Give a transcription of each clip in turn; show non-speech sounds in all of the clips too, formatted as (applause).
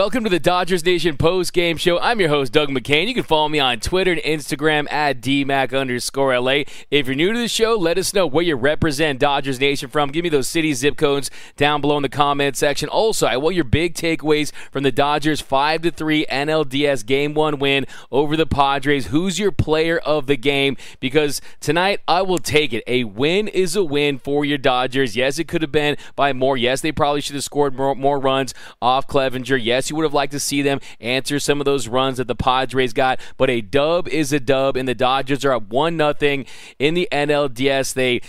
Welcome to the Dodgers Nation post game show. I'm your host, Doug McKain. You can follow me on Twitter and Instagram at DMAC underscore LA. If you're new to the show, let us know where you represent Dodgers Nation from. Give me those city zip codes down below in the comment section. Also, I want your big takeaways from the Dodgers 5 to 3 NLDS game one win over the Padres. Who's your player of the game? Because tonight, I will take it. A win is a win for your Dodgers. Yes, it could have been by more. Yes, they probably should have scored more, more runs off Clevinger. Yes, you would have liked to see them answer some of those runs that the Padres got, but a dub is a dub, and the Dodgers are up 1 0 in the NLDS. They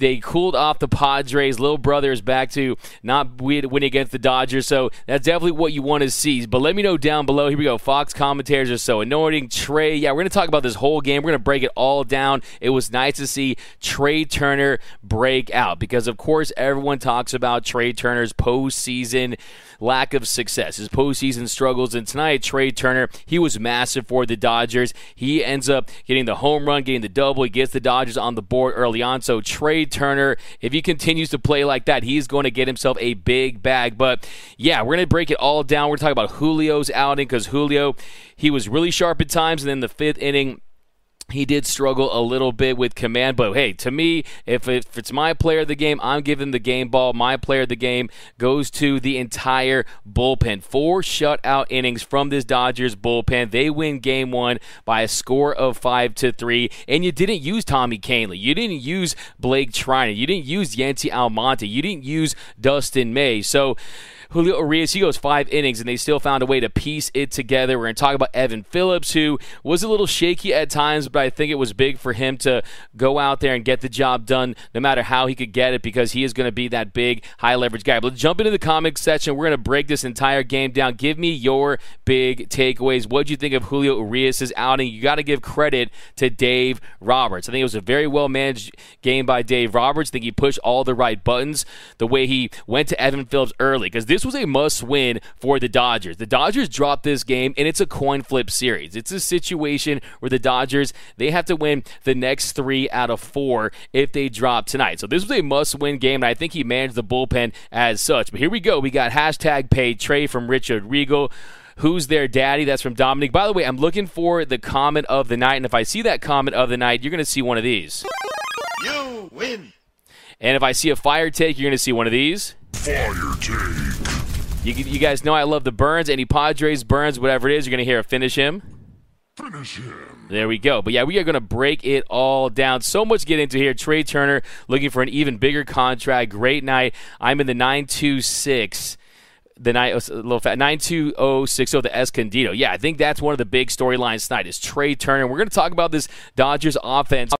they cooled off the Padres. Little brother is back to not win against the Dodgers, so that's definitely what you want to see. But let me know down below. Here we go. Fox commentators are so annoying. Trea. yeah, we're going to talk about this whole game. We're going to break it all down. It was nice to see Trea Turner break out because, of course, everyone talks about Trea Turner's postseason lack of success, his postseason struggles. And tonight, Trea Turner, he was massive for the Dodgers. He ends up getting the home run, getting the double. He gets the Dodgers on the board early on. So Turner, if he continues to play like that, he's going to get himself a big bag. But yeah, we're going to break it all down. We're talking about Julio's outing because Julio, he was really sharp at times. And then the fifth inning, he did struggle a little bit with command, but hey, to me, if, if it's my player of the game, I'm giving the game ball. My player of the game goes to the entire bullpen. Four shutout innings from this Dodgers bullpen. They win game one by a score of five to three. And you didn't use Tommy Kahnle. You didn't use Blake Treinen. You didn't use Yency Almonte. You didn't use Dustin May. So Julio Urias, he goes five innings, and they still found a way to piece it together. We're going to talk about Evan Phillips, who was a little shaky at times, but I think it was big for him to go out there and get the job done no matter how he could get it because he is going to be that big, high leverage guy. But let's jump into the comics section. We're going to break this entire game down. Give me your big takeaways. What do you think of Julio Urias' outing? You got to give credit to Dave Roberts. I think it was a very well managed game by Dave Roberts. I think he pushed all the right buttons the way he went to Evan Phillips early because this was a must win for the Dodgers. The Dodgers dropped this game, and it's a coin flip series. It's a situation where the Dodgers they have to win the next three out of four if they drop tonight. So this was a must win game, and I think he managed the bullpen as such. But here we go. We got hashtag pay Trea from Richard Regal. Who's their daddy? That's from Dominic. By the way, I'm looking for the comment of the night, and if I see that comment of the night, you're going to see one of these. You win. And if I see a fire take, you're going to see one of these. Fire take. You, you guys know I love the Burns. Any Padres, Burns, whatever it is, you're going to hear a finish him. Finish him. There we go. But yeah, we are going to break it all down. So much to get into here. Trea Turner looking for an even bigger contract. Great night. I'm in the 926 the night oh, a little fat nine two oh six oh the Escondido. Yeah, I think that's one of the big storylines tonight is Trea Turner. We're going to talk about this Dodgers offense.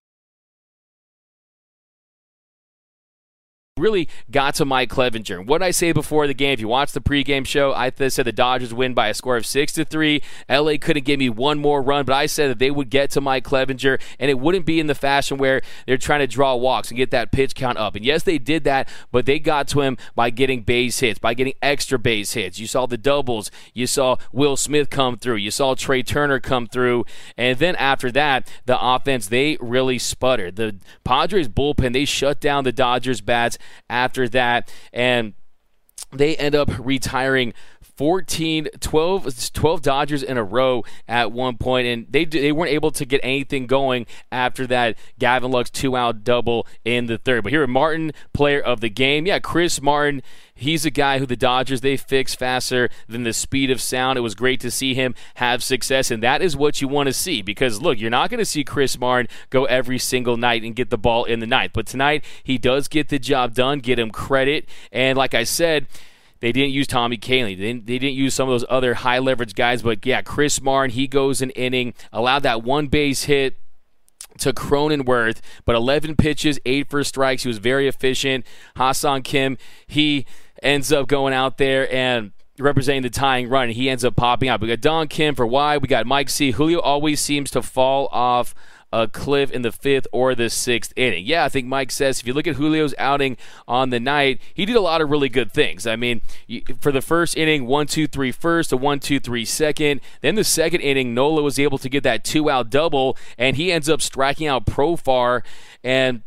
Really got to Mike Clevinger. What I say before the game, if you watch the pregame show, I said the Dodgers win by a score of six to three. LA couldn't give me one more run, but I said that they would get to Mike Clevinger, and it wouldn't be in the fashion where they're trying to draw walks and get that pitch count up. And yes, they did that, but they got to him by getting base hits, by getting extra base hits. You saw the doubles, you saw Will Smith come through, you saw Trea Turner come through, and then after that, the offense they really sputtered. The Padres bullpen they shut down the Dodgers bats after that. And they end up retiring 14 12, 12 Dodgers in a row at one point and they they weren't able to get anything going after that Gavin Lux two out double in the third. But here Martin player of the game. Yeah, Chris Martin He's a guy who the Dodgers they fix faster than the speed of sound. It was great to see him have success, and that is what you want to see. Because look, you're not going to see Chris Martin go every single night and get the ball in the ninth, but tonight he does get the job done. Get him credit, and like I said. They didn't use Tommy Kahnle. They didn't, they didn't use some of those other high leverage guys. But yeah, Chris Martin, he goes an inning, allowed that one base hit to Cronenworth, but 11 pitches, eight for strikes. He was very efficient. Ha-Seong Kim, he ends up going out there and representing the tying run, and he ends up popping out. We got Don Kim for why. We got Mike C. Julio always seems to fall off a cliff in the fifth or the sixth inning. Yeah, I think Mike says if you look at Julio's outing on the night, he did a lot of really good things. I mean, for the first inning, one, two, three first, a one, two, three second. Then the second inning, Nola was able to get that two out double, and he ends up striking out Profar and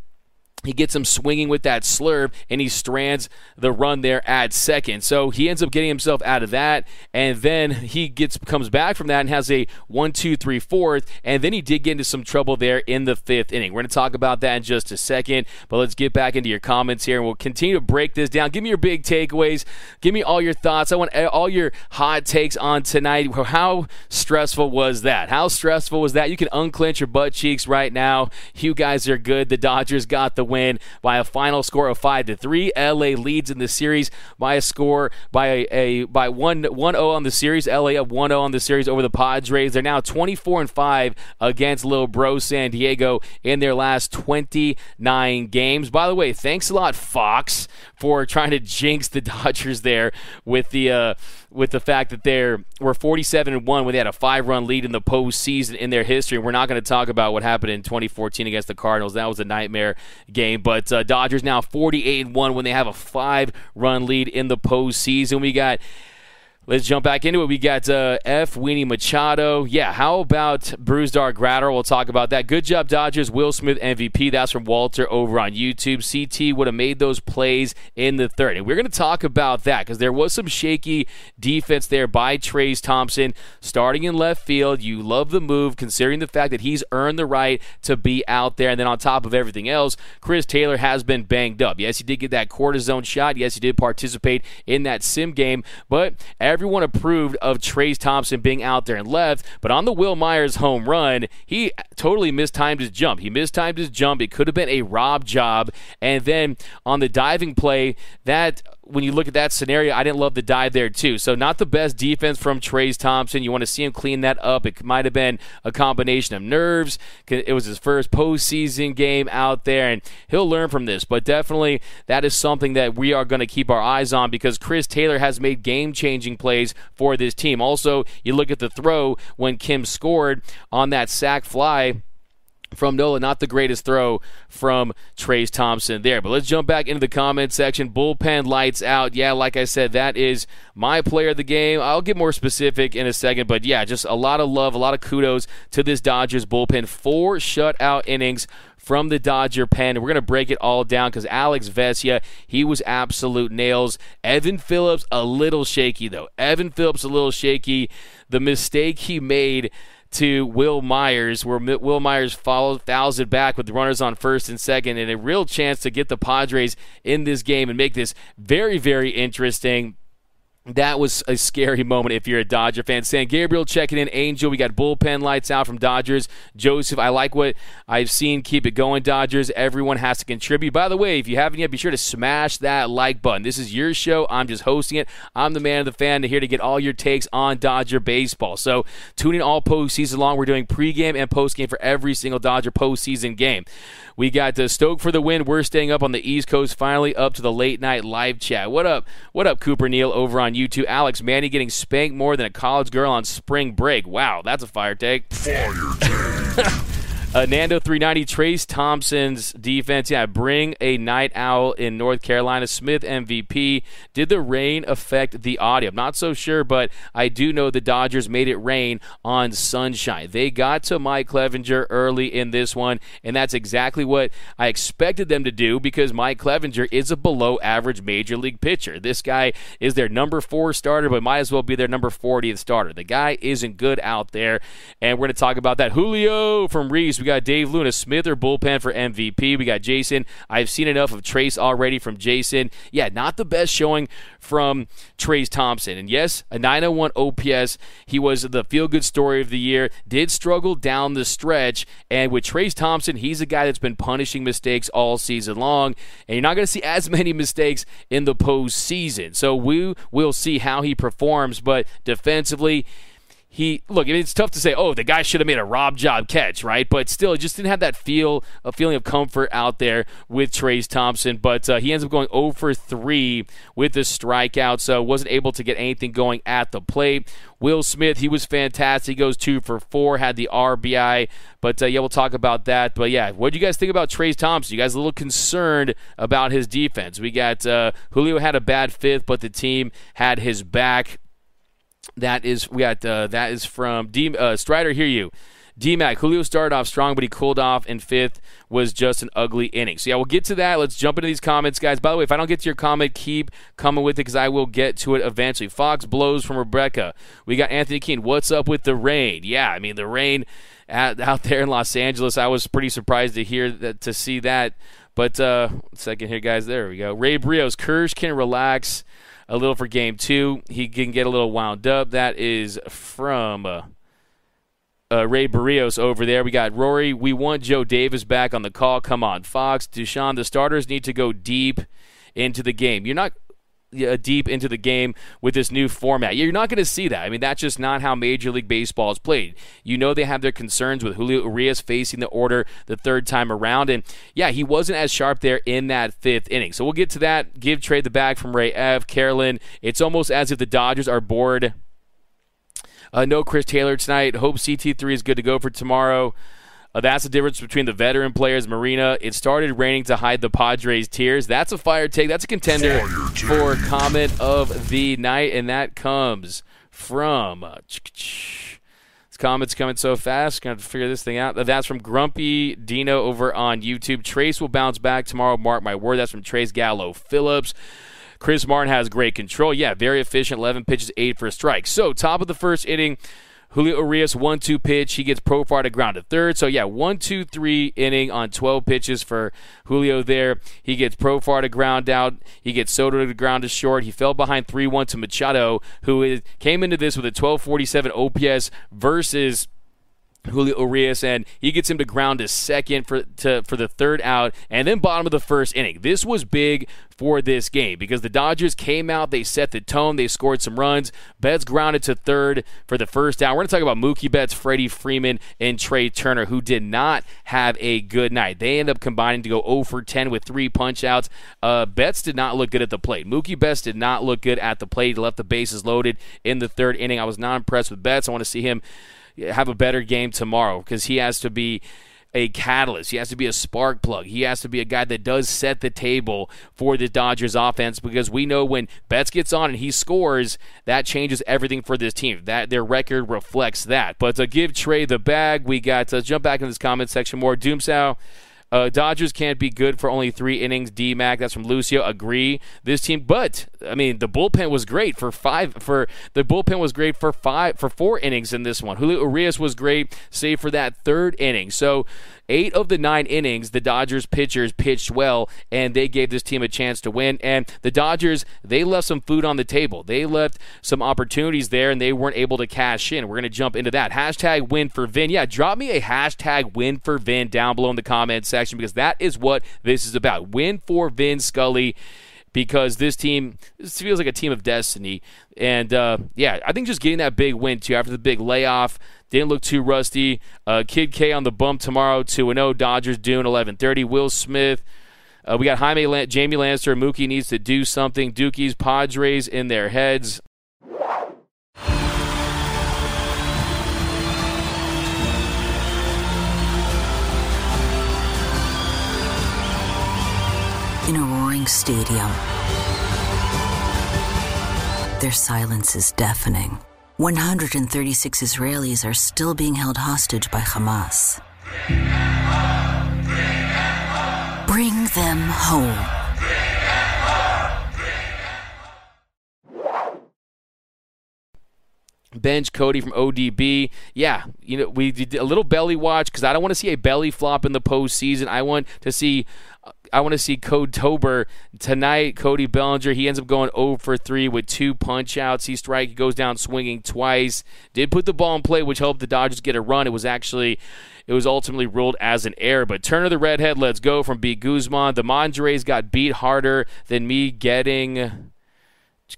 he gets him swinging with that slurve and he strands the run there at second. So he ends up getting himself out of that, and then he gets comes back from that and has a one, two, three, fourth, and then he did get into some trouble there in the fifth inning. We're going to talk about that in just a second, but let's get back into your comments here, and we'll continue to break this down. Give me your big takeaways. Give me all your thoughts. I want eh, all your hot takes on tonight. How stressful was that? How stressful was that? You can unclench your butt cheeks right now. You guys are good. The Dodgers got the win by a final score of five to three. LA leads in the series by a score by a, a by one one zero on the series. LA up one zero on the series over the Padres. They're now twenty four and five against Little Bro San Diego in their last twenty nine games. By the way, thanks a lot Fox for trying to jinx the (laughs) Dodgers there with the. Uh, with the fact that they're were 47 and one when they had a five run lead in the postseason in their history. We're not going to talk about what happened in 2014 against the Cardinals. That was a nightmare game. But uh, Dodgers now 48 and one when they have a five run lead in the postseason. We got Let's jump back into it. We got uh, F. Weenie Machado. Yeah, how about Brusdar Gratter? We'll talk about that. Good job, Dodgers. Will Smith MVP. That's from Walter over on YouTube. CT would have made those plays in the third. And we're going to talk about that because there was some shaky defense there by Trayce Thompson starting in left field. You love the move considering the fact that he's earned the right to be out there. And then on top of everything else, Chris Taylor has been banged up. Yes, he did get that cortisone shot. Yes, he did participate in that sim game. But everyone approved of Trayce Thompson being out there and left, but on the Wil Myers home run, he totally mistimed his jump. He mistimed his jump. It could have been a rob job. And then on the diving play, that when you look at that scenario, I didn't love the dive there too. So not the best defense from Trayce Thompson. You want to see him clean that up. It might have been a combination of nerves. It was his first postseason game out there, and he'll learn from this. But definitely that is something that we are going to keep our eyes on because Chris Taylor has made game-changing plays for this team. Also, you look at the throw when Kim scored on that sac fly from Nola. Not the greatest throw from Trayce Thompson there. But let's jump back into the comment section. Bullpen lights out. Yeah, like I said, that is my player of the game. I'll get more specific in a second. But yeah, just a lot of love, a lot of kudos to this Dodgers bullpen. Four shutout innings from the Dodger pen. We're going to break it all down because Alex Vesia, he was absolute nails. Evan Phillips, a little shaky, though. Evan Phillips, a little shaky. The mistake he made to Wil Myers, where Wil Myers follows, fouls it back with runners on first and second, and a real chance to get the Padres in this game and make this very, very interesting that was a scary moment if you're a Dodger fan. San Gabriel checking in. Angel, we got bullpen lights out from Dodgers. Joseph, I like what I've seen. Keep it going, Dodgers. Everyone has to contribute. By the way, if you haven't yet, be sure to smash that like button. This is your show. I'm just hosting it. I'm the man of the fan here to get all your takes on Dodger baseball. So tune in all postseason long. We're doing pregame and postgame for every single Dodger postseason game. We got the Stoke for the win. We're staying up on the East Coast. Finally, up to the late night live chat. What up? What up, Cooper Neal over on YouTube? Alex Manny getting spanked more than a college girl on spring break. Wow, that's a fire take. Fire take. (laughs) Uh, Nando 390, Trayce Thompson's defense. Yeah, bring a night owl in North Carolina. Smith MVP. Did the rain affect the audio? I'm not so sure, but I do know the Dodgers made it rain on sunshine. They got to Mike Clevinger early in this one, and that's exactly what I expected them to do because Mike Clevinger is a below average major league pitcher. This guy is their number four starter, but might as well be their number 40th starter. The guy isn't good out there, and we're going to talk about that. Julio from Reese we got Dave Luna, Smith or bullpen for MVP. We got Jason. I've seen enough of Trayce already from Jason. Yeah, not the best showing from Trayce Thompson. And yes, a 901 OPS. He was the feel good story of the year. Did struggle down the stretch. And with Trayce Thompson, he's a guy that's been punishing mistakes all season long. And you're not going to see (laughs) as many mistakes in the postseason. So we will see how he performs. But defensively, he look. It's tough to say. Oh, the guy should have made a Rob Job catch, right? But still, just didn't have that feel, a feeling of comfort out there with Trayce Thompson. But uh, he ends up going 0 for 3 with the strikeout, so wasn't able to get anything going at the plate. Will Smith, he was fantastic. He goes two for four, had the RBI. But uh, yeah, we'll talk about that. But yeah, what do you guys think about Trayce Thompson? You guys a little concerned about his defense? We got uh, Julio had a bad fifth, but the team had his back. That is we got uh, that is from D, uh, Strider. Hear you. DMAC, Julio started off strong, but he cooled off in fifth, was just an ugly inning. So, yeah, we'll get to that. Let's jump into these comments, guys. By the way, if I don't get to your comment, keep coming with it because I will get to it eventually. Fox blows from Rebecca. We got Anthony Keene. What's up with the rain? Yeah, I mean, the rain at, out there in Los Angeles, I was pretty surprised to hear that, to see that. But, uh, second here, guys. There we go. Ray Brios, Kersh can relax a little for game two. He can get a little wound up. That is from. Uh, uh, Ray Barrios over there. We got Rory. We want Joe Davis back on the call. Come on, Fox, Dushan. The starters need to go deep into the game. You're not deep into the game with this new format. You're not going to see that. I mean, that's just not how Major League Baseball is played. You know they have their concerns with Julio Urias facing the order the third time around, and yeah, he wasn't as sharp there in that fifth inning. So we'll get to that. Give trade the bag from Ray F. Carolyn. It's almost as if the Dodgers are bored uh, no Chris Taylor tonight. Hope CT3 is good to go for tomorrow. Uh, that's the difference between the veteran players, Marina. It started raining to hide the Padres' tears. That's a fire take. That's a contender for comment of the night, and that comes from. Uh, this comment's coming so fast. Gonna have to figure this thing out. That's from Grumpy Dino over on YouTube. Trayce will bounce back tomorrow. Mark my word. That's from Trace Gallo Phillips. Chris Martin has great control. Yeah, very efficient. 11 pitches, 8 for a strike. So, top of the first inning, Julio Urias, 1 2 pitch. He gets Profar to ground to third. So, yeah, 1 2 3 inning on 12 pitches for Julio there. He gets Profar to ground out. He gets Soto to ground to short. He fell behind 3 1 to Machado, who is, came into this with a 1247 OPS versus Julio Urias, and he gets him to ground to second for to, for the third out, and then bottom of the first inning. This was big for this game because the Dodgers came out, they set the tone, they scored some runs. Betts grounded to third for the first out. We're going to talk about Mookie Betts, Freddie Freeman, and Trea Turner, who did not have a good night. They end up combining to go 0 for 10 with three punch outs. Uh, Betts did not look good at the plate. Mookie Betts did not look good at the plate. He left the bases loaded in the third inning. I was not impressed with Betts. I want to see him have a better game tomorrow because he has to be a catalyst. He has to be a spark plug. He has to be a guy that does set the table for the Dodgers offense because we know when Betts gets on and he scores, that changes everything for this team. That their record reflects that. But to give Trea the bag, we got to jump back in this comment section more. Doomsow uh, Dodgers can't be good for only three innings. D Mac, that's from Lucio. Agree. This team, but I mean, the bullpen was great for five. For the bullpen was great for five for four innings in this one. Julio Urias was great, save for that third inning. So Eight of the nine innings, the Dodgers pitchers pitched well, and they gave this team a chance to win. And the Dodgers, they left some food on the table. They left some opportunities there, and they weren't able to cash in. We're going to jump into that. Hashtag win for Vin. Yeah, drop me a hashtag win for Vin down below in the comment section because that is what this is about. Win for Vin Scully because this team this feels like a team of destiny. And uh, yeah, I think just getting that big win too after the big layoff didn't look too rusty. Uh, Kid K on the bump tomorrow, 2 0. Dodgers doing 11:30. Will Smith. Uh, we got Jaime Jamie Lannister. Mookie needs to do something. Dookie's Padres in their heads. Stadium, their silence is deafening. 136 Israelis are still being held hostage by Hamas. Bring them home. bench Cody from ODB. Yeah, you know, we did a little belly watch because I don't want to see a belly flop in the postseason. I want to see I want to see Code Tober tonight. Cody Bellinger, he ends up going 0 for 3 with two punch outs. He strike, he goes down swinging twice. Did put the ball in play, which helped the Dodgers get a run. It was actually, it was ultimately ruled as an error. But Turner the Redhead, let's go from B. Guzman. The Mondres got beat harder than me getting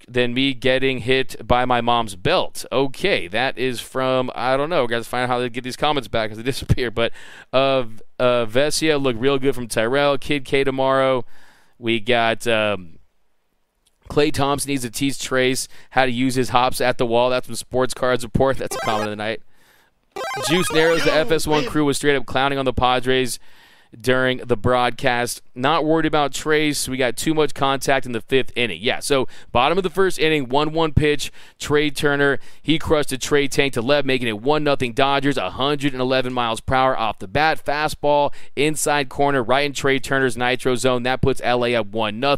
than me getting hit by my mom's belt. Okay, that is from I don't know. Guys, find out how to get these comments back because they (laughs) disappear. But uh, uh, Vesia looked real good from Tyrell. Kid K tomorrow. We got. Um, Klay Thompson needs to teach Trayce how to use his hops at the wall. That's from Sports Cards Report. That's a comment of the night. Juice Narrows, the FS1 crew was straight up clowning on the Padres during the broadcast. Not worried about Trayce. We got too much contact in the fifth inning. Yeah, so bottom of the first inning, 1 1 pitch. Trea Turner, he crushed a Trey tank to left, making it 1 0 Dodgers, 111 miles per hour off the bat. Fastball, inside corner, right in Trea Turner's nitro zone. That puts LA up 1 0.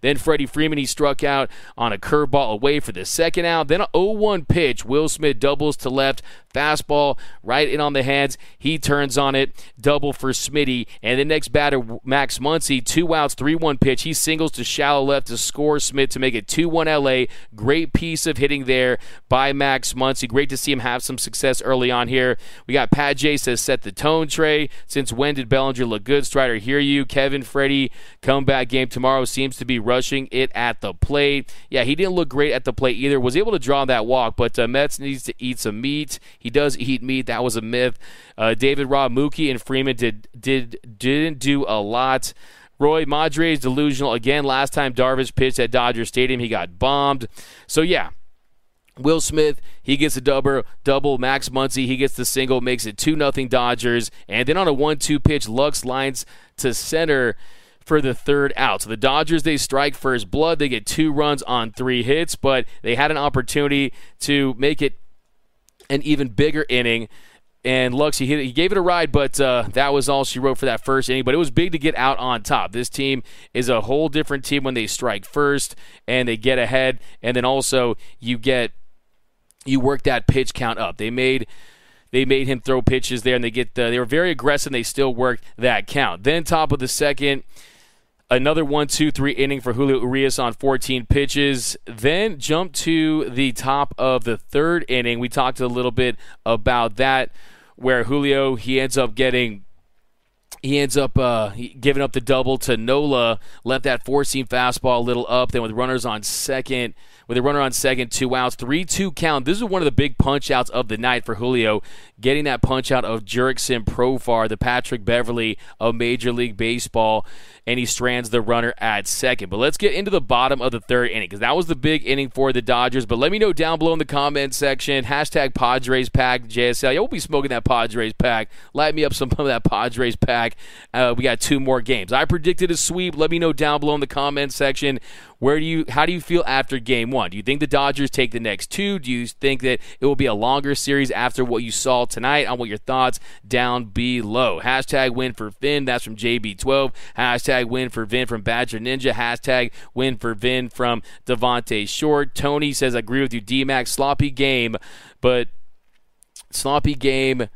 Then Freddie Freeman, he struck out on a curveball away for the second out. Then a 0 1 pitch. Will Smith doubles to left. Fastball right in on the hands. He turns on it. Double for Smitty. And the next batter, Max Muncy, two outs, 3 1 pitch. He singles to shallow left to score Smith to make it 2 1 LA. Great piece of hitting there by Max Muncy. Great to see him have some success early on here. We got Pat J says set the tone, Trea. Since when did Bellinger look good? Strider, hear you. Kevin, Freddie, comeback game tomorrow seems to be rushing it at the plate. Yeah, he didn't look great at the plate either. Was able to draw that walk, but uh, Betts needs to eat some meat. He does eat meat. That was a myth. Uh, David Robb, Mookie, and Freeman did did didn't do a lot. Roy Madre is delusional again. Last time Darvish pitched at Dodger Stadium, he got bombed. So yeah, Will Smith, he gets a double. Double. Max Muncy, he gets the single, makes it two nothing Dodgers, and then on a one-two pitch, Lux lines to center for the third out. So the Dodgers they strike first blood. They get two runs on three hits, but they had an opportunity to make it an even bigger inning. And Lux, he, hit, he gave it a ride, but uh, that was all she wrote for that first inning. But it was big to get out on top. This team is a whole different team when they strike first and they get ahead. And then also you get you work that pitch count up. They made they made him throw pitches there, and they get the, they were very aggressive. and They still worked that count. Then top of the second, Another one, two, three inning for Julio Urias on 14 pitches. Then jump to the top of the third inning. We talked a little bit about that, where Julio he ends up getting he ends up uh, giving up the double to Nola, left that four seam fastball a little up. Then with runners on second, with a runner on second, two outs, three two count. This is one of the big punch outs of the night for Julio, getting that punch out of Jurickson Profar, the Patrick Beverley of Major League Baseball and he strands the runner at second. But let's get into the bottom of the third inning because that was the big inning for the Dodgers. But let me know down below in the comment section. Hashtag Padres pack JSL. Yeah, we'll be smoking that Padres pack. Light me up some of that Padres pack. Uh, we got two more games. I predicted a sweep. Let me know down below in the comment section. Where do you? How do you feel after Game One? Do you think the Dodgers take the next two? Do you think that it will be a longer series after what you saw tonight? I want your thoughts down below. Hashtag win for Vin. That's from JB12. Hashtag win for Vin from Badger Ninja. Hashtag win for Vin from Devonte Short. Tony says, I agree with you, D Max. Sloppy game, but sloppy game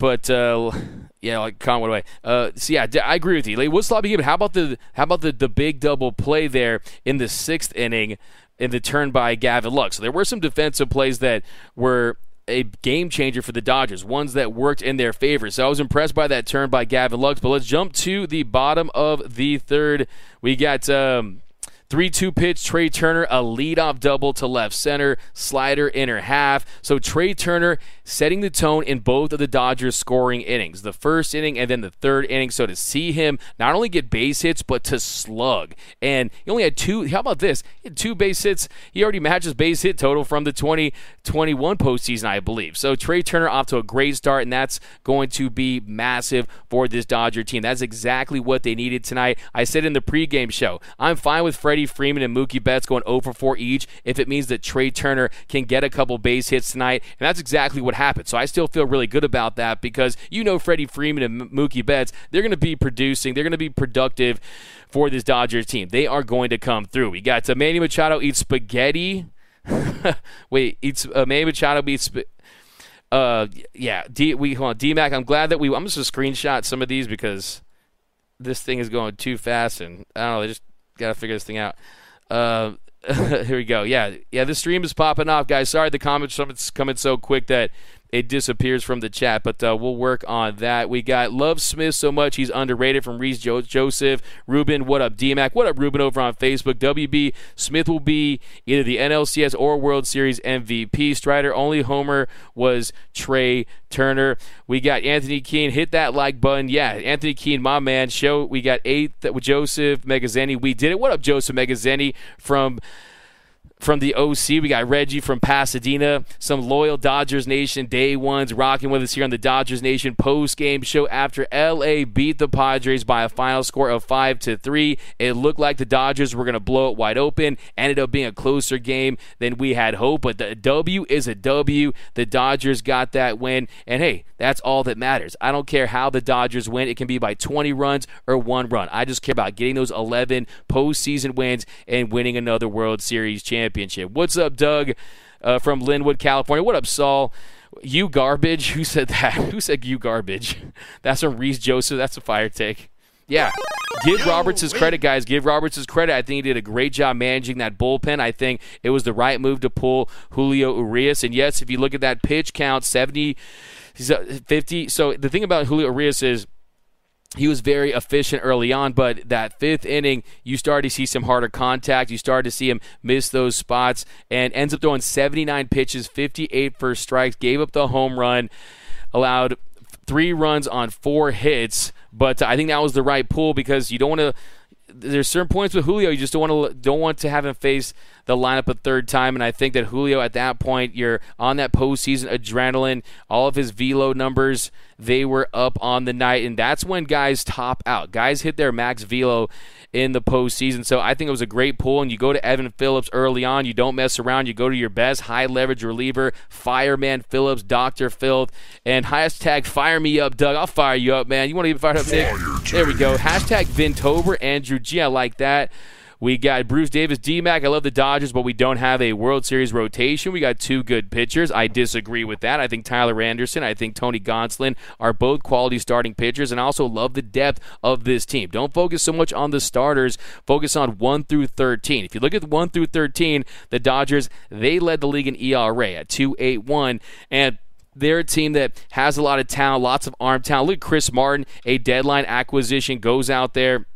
but uh, yeah, like Conway away. Uh, so yeah, I agree with you. Like, what's sloppy game? How about the how about the the big double play there in the sixth inning in the turn by Gavin Lux? So there were some defensive plays that were a game changer for the Dodgers, ones that worked in their favor. So I was impressed by that turn by Gavin Lux. But let's jump to the bottom of the third. We got. Um, 3 2 pitch, Trea Turner, a leadoff double to left center, slider inner half. So Trea Turner setting the tone in both of the Dodgers scoring innings, the first inning and then the third inning. So to see him not only get base hits, but to slug. And he only had two, how about this? He had two base hits. He already matches base hit total from the 2021 postseason, I believe. So Trea Turner off to a great start, and that's going to be massive for this Dodger team. That's exactly what they needed tonight. I said in the pregame show, I'm fine with Freddie. Freddie Freeman and Mookie Betts going 0 for 4 each if it means that Trea Turner can get a couple base hits tonight. And that's exactly what happened. So I still feel really good about that because you know Freddie Freeman and Mookie Betts, they're going to be producing, they're going to be productive for this Dodgers team. They are going to come through. We got to Manny Machado eat spaghetti. (laughs) Wait, eats uh, Manny Machado eats. Sp- uh, yeah, D, we hold on. DMAC, I'm glad that we. I'm just gonna screenshot some of these because this thing is going too fast, and I don't know. They just got to figure this thing out. Uh, (laughs) here we go. Yeah, yeah. The stream is popping off, guys. Sorry, the comments coming so quick that it disappears from the chat, but uh, we'll work on that. We got Love Smith so much he's underrated from Reese jo- Joseph. Ruben, what up? DMAC, what up? Ruben over on Facebook. WB Smith will be either the NLCS or World Series MVP. Strider only homer was Trea Turner. We got Anthony Keene. Hit that like button. Yeah, Anthony Keene, my man. Show we got eighth Joseph Megazeni. We did it. What up, Joseph Megazeni from from the OC. We got Reggie from Pasadena. Some loyal Dodgers Nation day ones rocking with us here on the Dodgers Nation post game show after LA beat the Padres by a final score of five to three. It looked like the Dodgers were going to blow it wide open. Ended up being a closer game than we had hoped, but the W is a W. The Dodgers got that win, and hey, that's all that matters. I don't care how the Dodgers win. It can be by 20 runs or one run. I just care about getting those 11 postseason wins and winning another World Series championship. What's up, Doug uh, from Lynwood, California? What up, Saul? You garbage? (laughs) Who said that? Who said you garbage? (laughs) That's from Reese Joseph. That's a fire take. Yeah. Give Roberts his credit, guys. Give Roberts his credit. I think he did a great job managing that bullpen. I think it was the right move to pull Julio Urias. And yes, if you look at that pitch count, 70, 50. So the thing about Julio Urias is he was very efficient early on, but that fifth inning, you started to see some harder contact. You started to see him miss those spots and ends up throwing 79 pitches, 58 first strikes, gave up the home run, allowed three runs on four hits. But I think that was the right pull because you don't want to. There's certain points with Julio you just don't want to don't want to have him face the lineup a third time. And I think that Julio at that point, you're on that postseason adrenaline. All of his velo numbers they were up on the night, and that's when guys top out. Guys hit their max velo in the postseason. So I think it was a great pull. And you go to Evan Phillips early on. You don't mess around. You go to your best high leverage reliever, Fireman Phillips, Doctor Filth, and hashtag fire me up, Doug. I'll fire you up, man. You want to get fired up, Nick? There we go. Hashtag Vintober, Andrew G. I like that. We got Bruce Davis, D-Mac. I love the Dodgers, but we don't have a World Series rotation. We got two good pitchers. I disagree with that. I think Tyler Anderson, I think Tony Gonsolin are both quality starting pitchers, and I also love the depth of this team. Don't focus so much on the starters. Focus on 1 through 13. If you look at 1 through 13, the Dodgers, they led the league in ERA at 2.81, and they're a team that has a lot of talent, lots of arm talent. Look Chris Martin, a deadline acquisition, goes out there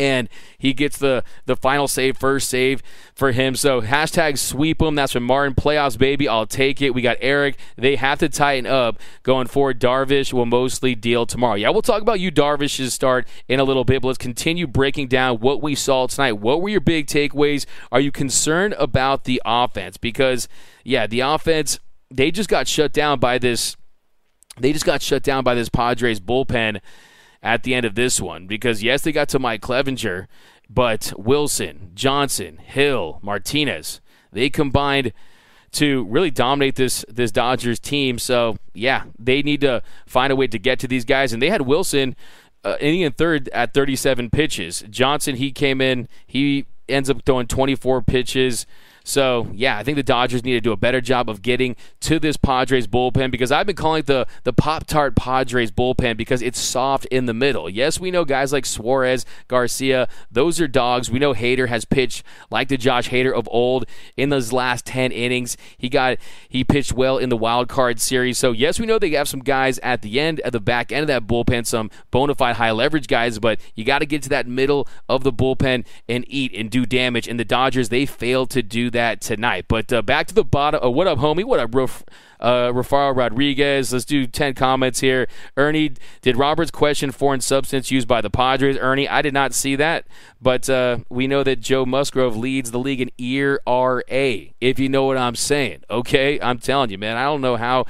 and he gets the the final save, first save for him. So hashtag sweep him. That's from Martin playoffs, baby. I'll take it. We got Eric. They have to tighten up going forward. Darvish will mostly deal tomorrow. Yeah, we'll talk about you Darvish's start in a little bit, but let's continue breaking down what we saw tonight. What were your big takeaways? Are you concerned about the offense? Because yeah, the offense they just got shut down by this. They just got shut down by this Padres bullpen at the end of this one because, yes, they got to Mike Clevinger, but Wilson, Johnson, Hill, Martinez, they combined to really dominate this this Dodgers team. So, yeah, they need to find a way to get to these guys. And they had Wilson uh, in third at 37 pitches. Johnson, he came in, he ends up throwing 24 pitches. So, yeah, I think the Dodgers need to do a better job of getting to this Padres bullpen because I've been calling it the, the Pop Tart Padres bullpen because it's soft in the middle. Yes, we know guys like Suarez, Garcia, those are dogs. We know Hader has pitched like the Josh Hader of old in those last 10 innings. He got he pitched well in the wild card series. So, yes, we know they have some guys at the end, at the back end of that bullpen, some bona fide high leverage guys, but you got to get to that middle of the bullpen and eat and do damage. And the Dodgers, they failed to do that tonight. But uh, back to the bottom. Uh, what up, homie? What up, Ruf- uh, Rafael Rodriguez? Let's do 10 comments here. Ernie, did Roberts question foreign substance used by the Padres? Ernie, I did not see that. But uh, we know that Joe Musgrove leads the league in ERA, if you know what I'm saying. Okay? I'm telling you, man. I don't know how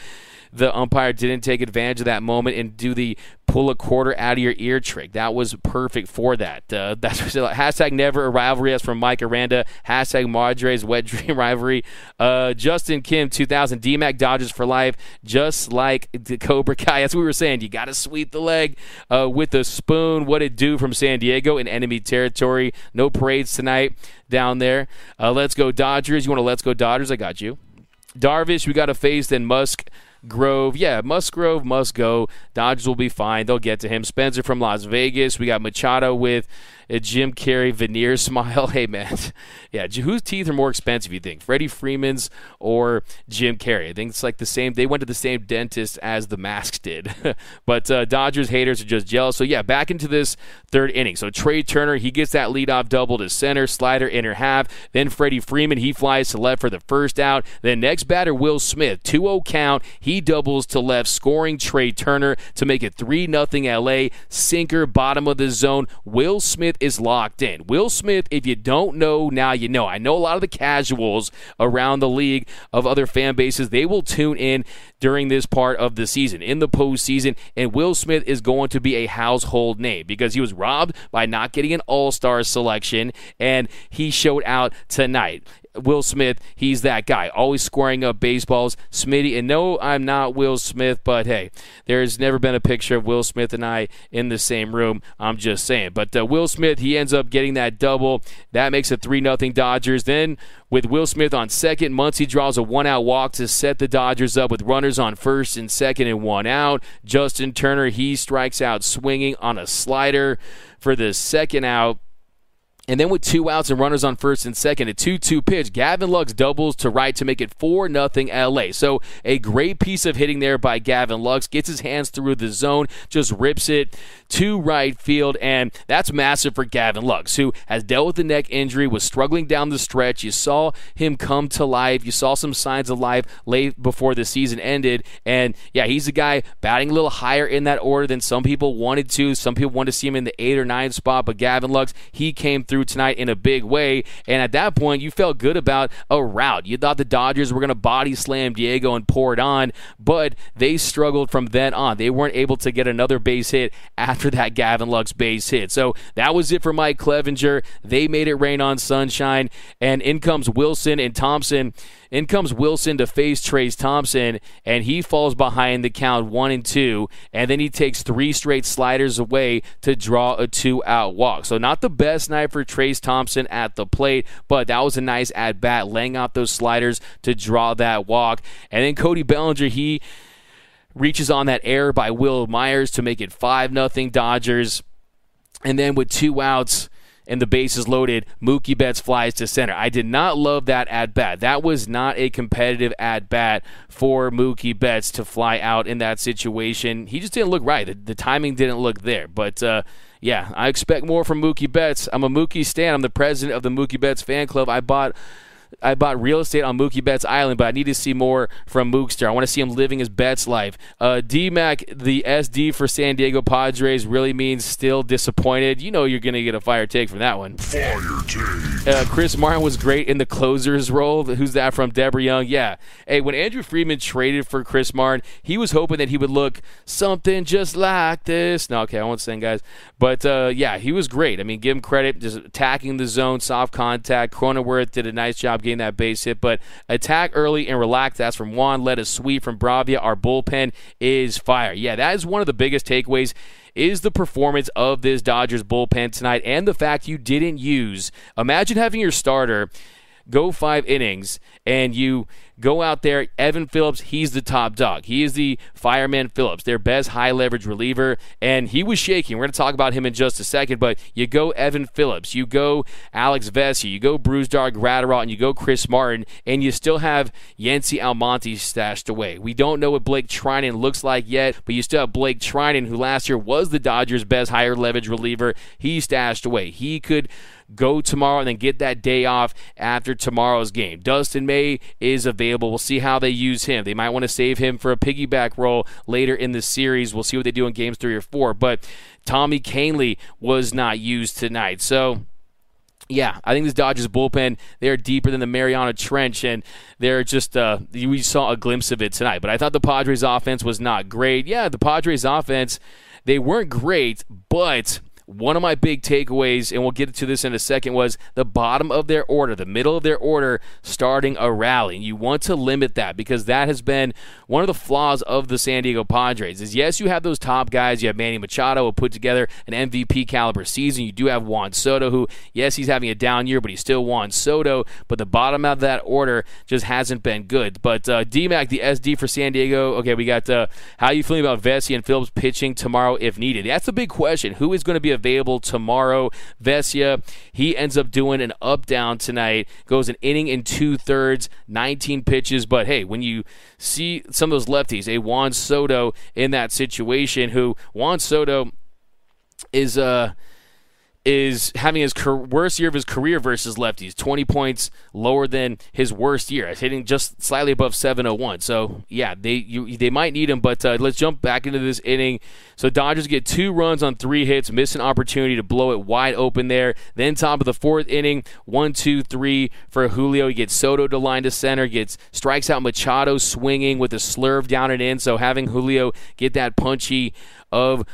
the umpire didn't take advantage of that moment and do the pull a quarter out of your ear trick. That was perfect for that. Uh, (laughs) that's hashtag never a rivalry. That's from Mike Aranda. Hashtag Madres wet dream (laughs) rivalry. Uh, Justin Kim 2000 DMAC Dodgers for life. Just like the Cobra Kai. That's what we were saying. You got to sweep the leg uh, with a spoon. What it do from San Diego in enemy territory. No parades tonight down there. Uh, let's go Dodgers. You want to let's go Dodgers? I got you. Darvish, we got to face then Musk. Grove. Yeah, Musgrove must go. Dodgers will be fine. They'll get to him. Spencer from Las Vegas. We got Machado with a Jim Carrey veneer smile. (laughs) Hey, man. Yeah, whose teeth are more expensive, you think? Freddie Freeman's or Jim Carrey? I think it's like the same. They went to the same dentist as the masks did. (laughs) but uh, Dodgers haters are just jealous. So, yeah, back into this third inning. So, Trea Turner, he gets that leadoff double to center, slider, inner half. Then Freddie Freeman, he flies to left for the first out. Then next batter, Will Smith. 2 0 count. He He doubles to left, scoring Trea Turner to make it 3 0 LA. Sinker, bottom of the zone. Will Smith is locked in. Will Smith, if you don't know, now you know. I know a lot of the casuals around the league of other fan bases, they will tune in during this part of the season, in the postseason, and Will Smith is going to be a household name because he was robbed by not getting an all star selection, and he showed out tonight. Will Smith, he's that guy, always squaring up baseballs. Smitty, and no, I'm not Will Smith, but hey, there's never been a picture of Will Smith and I in the same room. I'm just saying. But uh, Will Smith, he ends up getting that double. That makes it 3 0 Dodgers. Then with Will Smith on second, Muncy draws a one out walk to set the Dodgers up with runners on first and second and one out. Justin Turner, he strikes out swinging on a slider for the second out. And then with two outs and runners on first and second, a 2 2 pitch, Gavin Lux doubles to right to make it 4 0 LA. So a great piece of hitting there by Gavin Lux. Gets his hands through the zone, just rips it to right field. And that's massive for Gavin Lux, who has dealt with the neck injury, was struggling down the stretch. You saw him come to life. You saw some signs of life late before the season ended. And yeah, he's a guy batting a little higher in that order than some people wanted to. Some people wanted to see him in the eight or nine spot, but Gavin Lux, he came through tonight in a big way. And at that point, you felt good about a route. You thought the Dodgers were going to body slam Diego and pour it on, but they struggled from then on. They weren't able to get another base hit after that Gavin Lux base hit. So that was it for Mike Clevinger. They made it rain on sunshine. And in comes Wilson and Thompson. In comes Wilson to face Trayce Thompson, and he falls behind the count one and two, and then he takes three straight sliders away to draw a two out walk. So, not the best night for Trayce Thompson at the plate, but that was a nice at bat, laying out those sliders to draw that walk. And then Cody Bellinger, he reaches on that error by Wil Myers to make it 5 0 Dodgers. And then with two outs, and the bases loaded, Mookie Betts flies to center. I did not love that at bat. That was not a competitive at bat for Mookie Betts to fly out in that situation. He just didn't look right. The, the timing didn't look there. But uh, yeah, I expect more from Mookie Betts. I'm a Mookie stan. I'm the president of the Mookie Betts fan club. I bought I bought real estate on Mookie Betts Island, but I need to see more from Mookster. I want to see him living his Betts life. Uh, D-Mac, the SD for San Diego Padres really means still disappointed. You know you're going to get a fire take from that one. Fire take. Uh, Chris Martin was great in the closer's role. Who's that from? Deborah Young. Yeah. Hey, when Andrew Friedman traded for Chris Martin, he was hoping that he would look something just like this. No, okay, I won't sing, guys. But uh, yeah, he was great. I mean, give him credit. Just attacking the zone, soft contact. Cronenworth did a nice job getting that base hit. But attack early and relax. That's from Juan. Let us sweep from Bravia. Our bullpen is fire. Yeah, that is one of the biggest takeaways is the performance of this Dodgers bullpen tonight and the fact you didn't use. Imagine having your starter go five innings and you go out there. Evan Phillips, he's the top dog. He is the fireman Phillips, their best high leverage reliever, and he was shaking. We're going to talk about him in just a second, but you go Evan Phillips, you go Alex Vesia, you go Bruce Brusdar Graterol, and you go Chris Martin, and you still have Yency Almonte stashed away. We don't know what Blake Treinen looks like yet, but you still have Blake Treinen, who last year was the Dodgers' best higher leverage reliever. He's stashed away. He could go tomorrow and then get that day off after tomorrow's game. Dustin May is available. We'll see how they use him. They might want to save him for a piggyback role later in the series. We'll see what they do in games three or four. But Tommy Kahnle was not used tonight. So yeah, I think this Dodgers bullpen, they're deeper than the Mariana Trench, and they're just, uh, we saw a glimpse of it tonight. But I thought the Padres offense was not great. Yeah, the Padres offense, they weren't great, but one of my big takeaways, and we'll get to this in a second, was the bottom of their order, the middle of their order, starting a rally. You want to limit that because that has been one of the flaws of the San Diego Padres. Is yes, you have those top guys. You have Manny Machado who put together an MVP caliber season. You do have Juan Soto, who yes, he's having a down year, but he's still Juan Soto. But the bottom of that order just hasn't been good. But uh, DMAC, the SD for San Diego. Okay, we got uh, how are you feeling about Vesia and Phillips pitching tomorrow if needed? That's a big question. Who is going to be a available tomorrow. Vesia, he ends up doing an up down tonight, goes an inning in two thirds, 19 pitches. But hey, when you see some of those lefties, a Juan Soto in that situation, who Juan Soto is uh is having his cur- worst year of his career versus lefties, 20 points lower than his worst year, hitting just slightly above 701. So, yeah, they you, they might need him, but uh, let's jump back into this inning. So, Dodgers get two runs on three hits, miss an opportunity to blow it wide open there. Then, top of the fourth inning, one, two, three for Julio. He gets Soto to line to center, gets strikes out Machado swinging with a slurve down and in. So, having Julio get that punchy of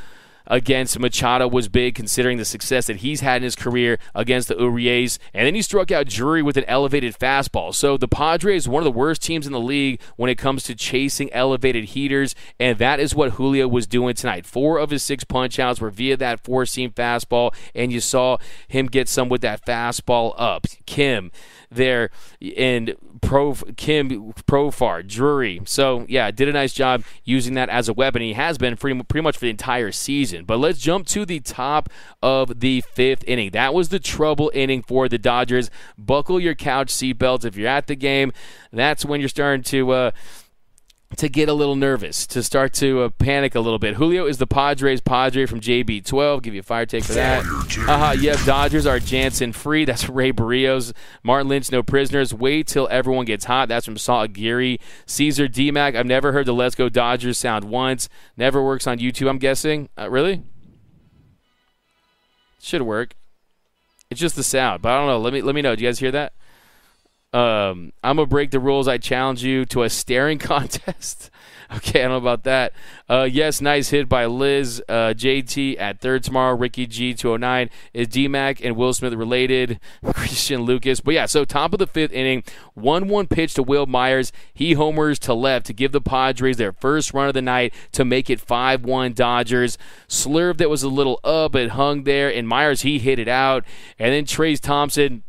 against Machado was big, considering the success that he's had in his career against the Urias. And then he struck out Drury with an elevated fastball. So the Padres, one of the worst teams in the league when it comes to chasing elevated heaters, and that is what Julio was doing tonight. Four of his six punchouts were via that four seam fastball, and you saw him get some with that fastball up. Kim there and Pro Kim Profar Drury. So yeah, did a nice job using that as a weapon. He has been pretty, pretty much for the entire season. But let's jump to the top of the fifth inning. That was the trouble inning for the Dodgers. Buckle your couch seatbelts if you're at the game. That's when you're starting to. Uh, to get a little nervous, to start to uh, panic a little bit. Julio is the Padres Padre from JB12. Give you a fire take for that. Haha, yep, Dodgers are Jansen free. That's (laughs) Ray Barrios. Martin Lynch, no prisoners. Wait till everyone gets hot. That's from Saul Aguirre. Caesar DMAC, I've never heard the Let's Go Dodgers sound once. Never works on YouTube, I'm guessing. Uh, really? Should work. It's just the sound, but I don't know. Let me let me know. Do you guys hear that? Um, I'm gonna break the rules. I challenge you to a staring (laughs) contest. okay, I don't know about that. Uh, yes, nice hit by Liz. Uh, JT at third tomorrow. Ricky G 209 is DMAC and Will Smith related. (laughs) Christian Lucas. But yeah, so top of the fifth inning, one one pitch to Wil Myers. He homers to left to give the Padres their first run of the night to make it five one Dodgers. Slurve that was a little up, it hung there, and Myers he hit it out, and then Trayce Thompson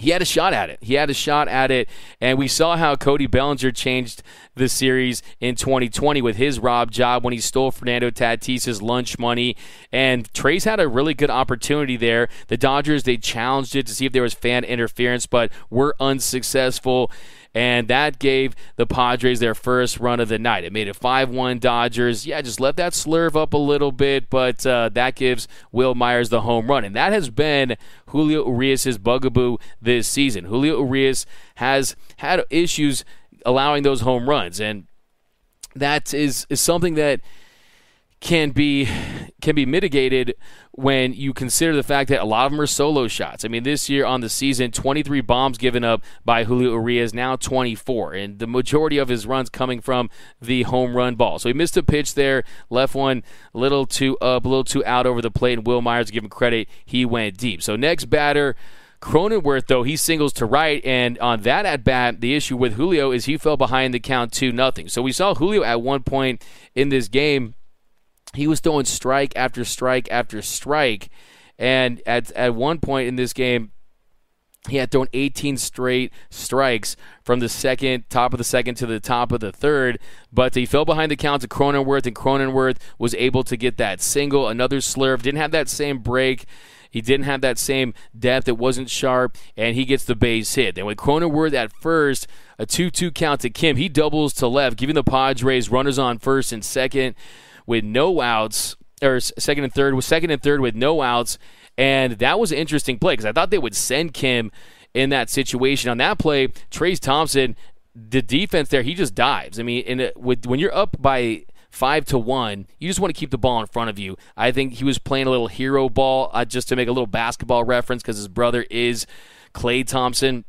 he had a shot at it. He had a shot at it, and we saw how Cody Bellinger changed the series in 2020 with his rob job when he stole Fernando Tatis's lunch money. And Trayce had a really good opportunity there. The Dodgers they challenged it to see if there was fan interference, but were unsuccessful and that gave the Padres their first run of the night. It made it 5 1 Dodgers. Yeah, just let that slurve up a little bit, but uh, that gives Wil Myers the home run. And that has been Julio Urias' bugaboo this season. Julio Urias has had issues allowing those home runs, and that is, is something that can be can be mitigated when you consider the fact that a lot of them are solo shots. I mean, this year on the season, 23 bombs given up by Julio Urias, now 24, and the majority of his runs coming from the home run ball. So he missed a pitch there, left one a little too up, a little too out over the plate, and Wil Myers, give him credit, he went deep. So next batter. Cronenworth, though, he singles to right, and on that at bat, the issue with Julio is he fell behind the count 2 nothing. So we saw Julio at one point in this game he was throwing strike after strike after strike. And at, at one point in this game, he had thrown 18 straight strikes from the second, top of the second to the top of the third, but he fell behind the count to Cronenworth, and Cronenworth was able to get that single. Another slurve, didn't have that same break. He didn't have that same depth. It wasn't sharp, and he gets the base hit. And with Cronenworth at first, a 2 2 count to Kim, he doubles to left, giving the Padres runners on first and second with no outs, or second and third, with second and third with no outs, and that was an interesting play because I thought they would send Kim in that situation. On that play, Trayce Thompson, the defense there, he just dives. I mean, with, when you're up by five to one, you just want to keep the ball in front of you. I think he was playing a little hero ball, uh, just to make a little basketball reference, because his brother is Klay Thompson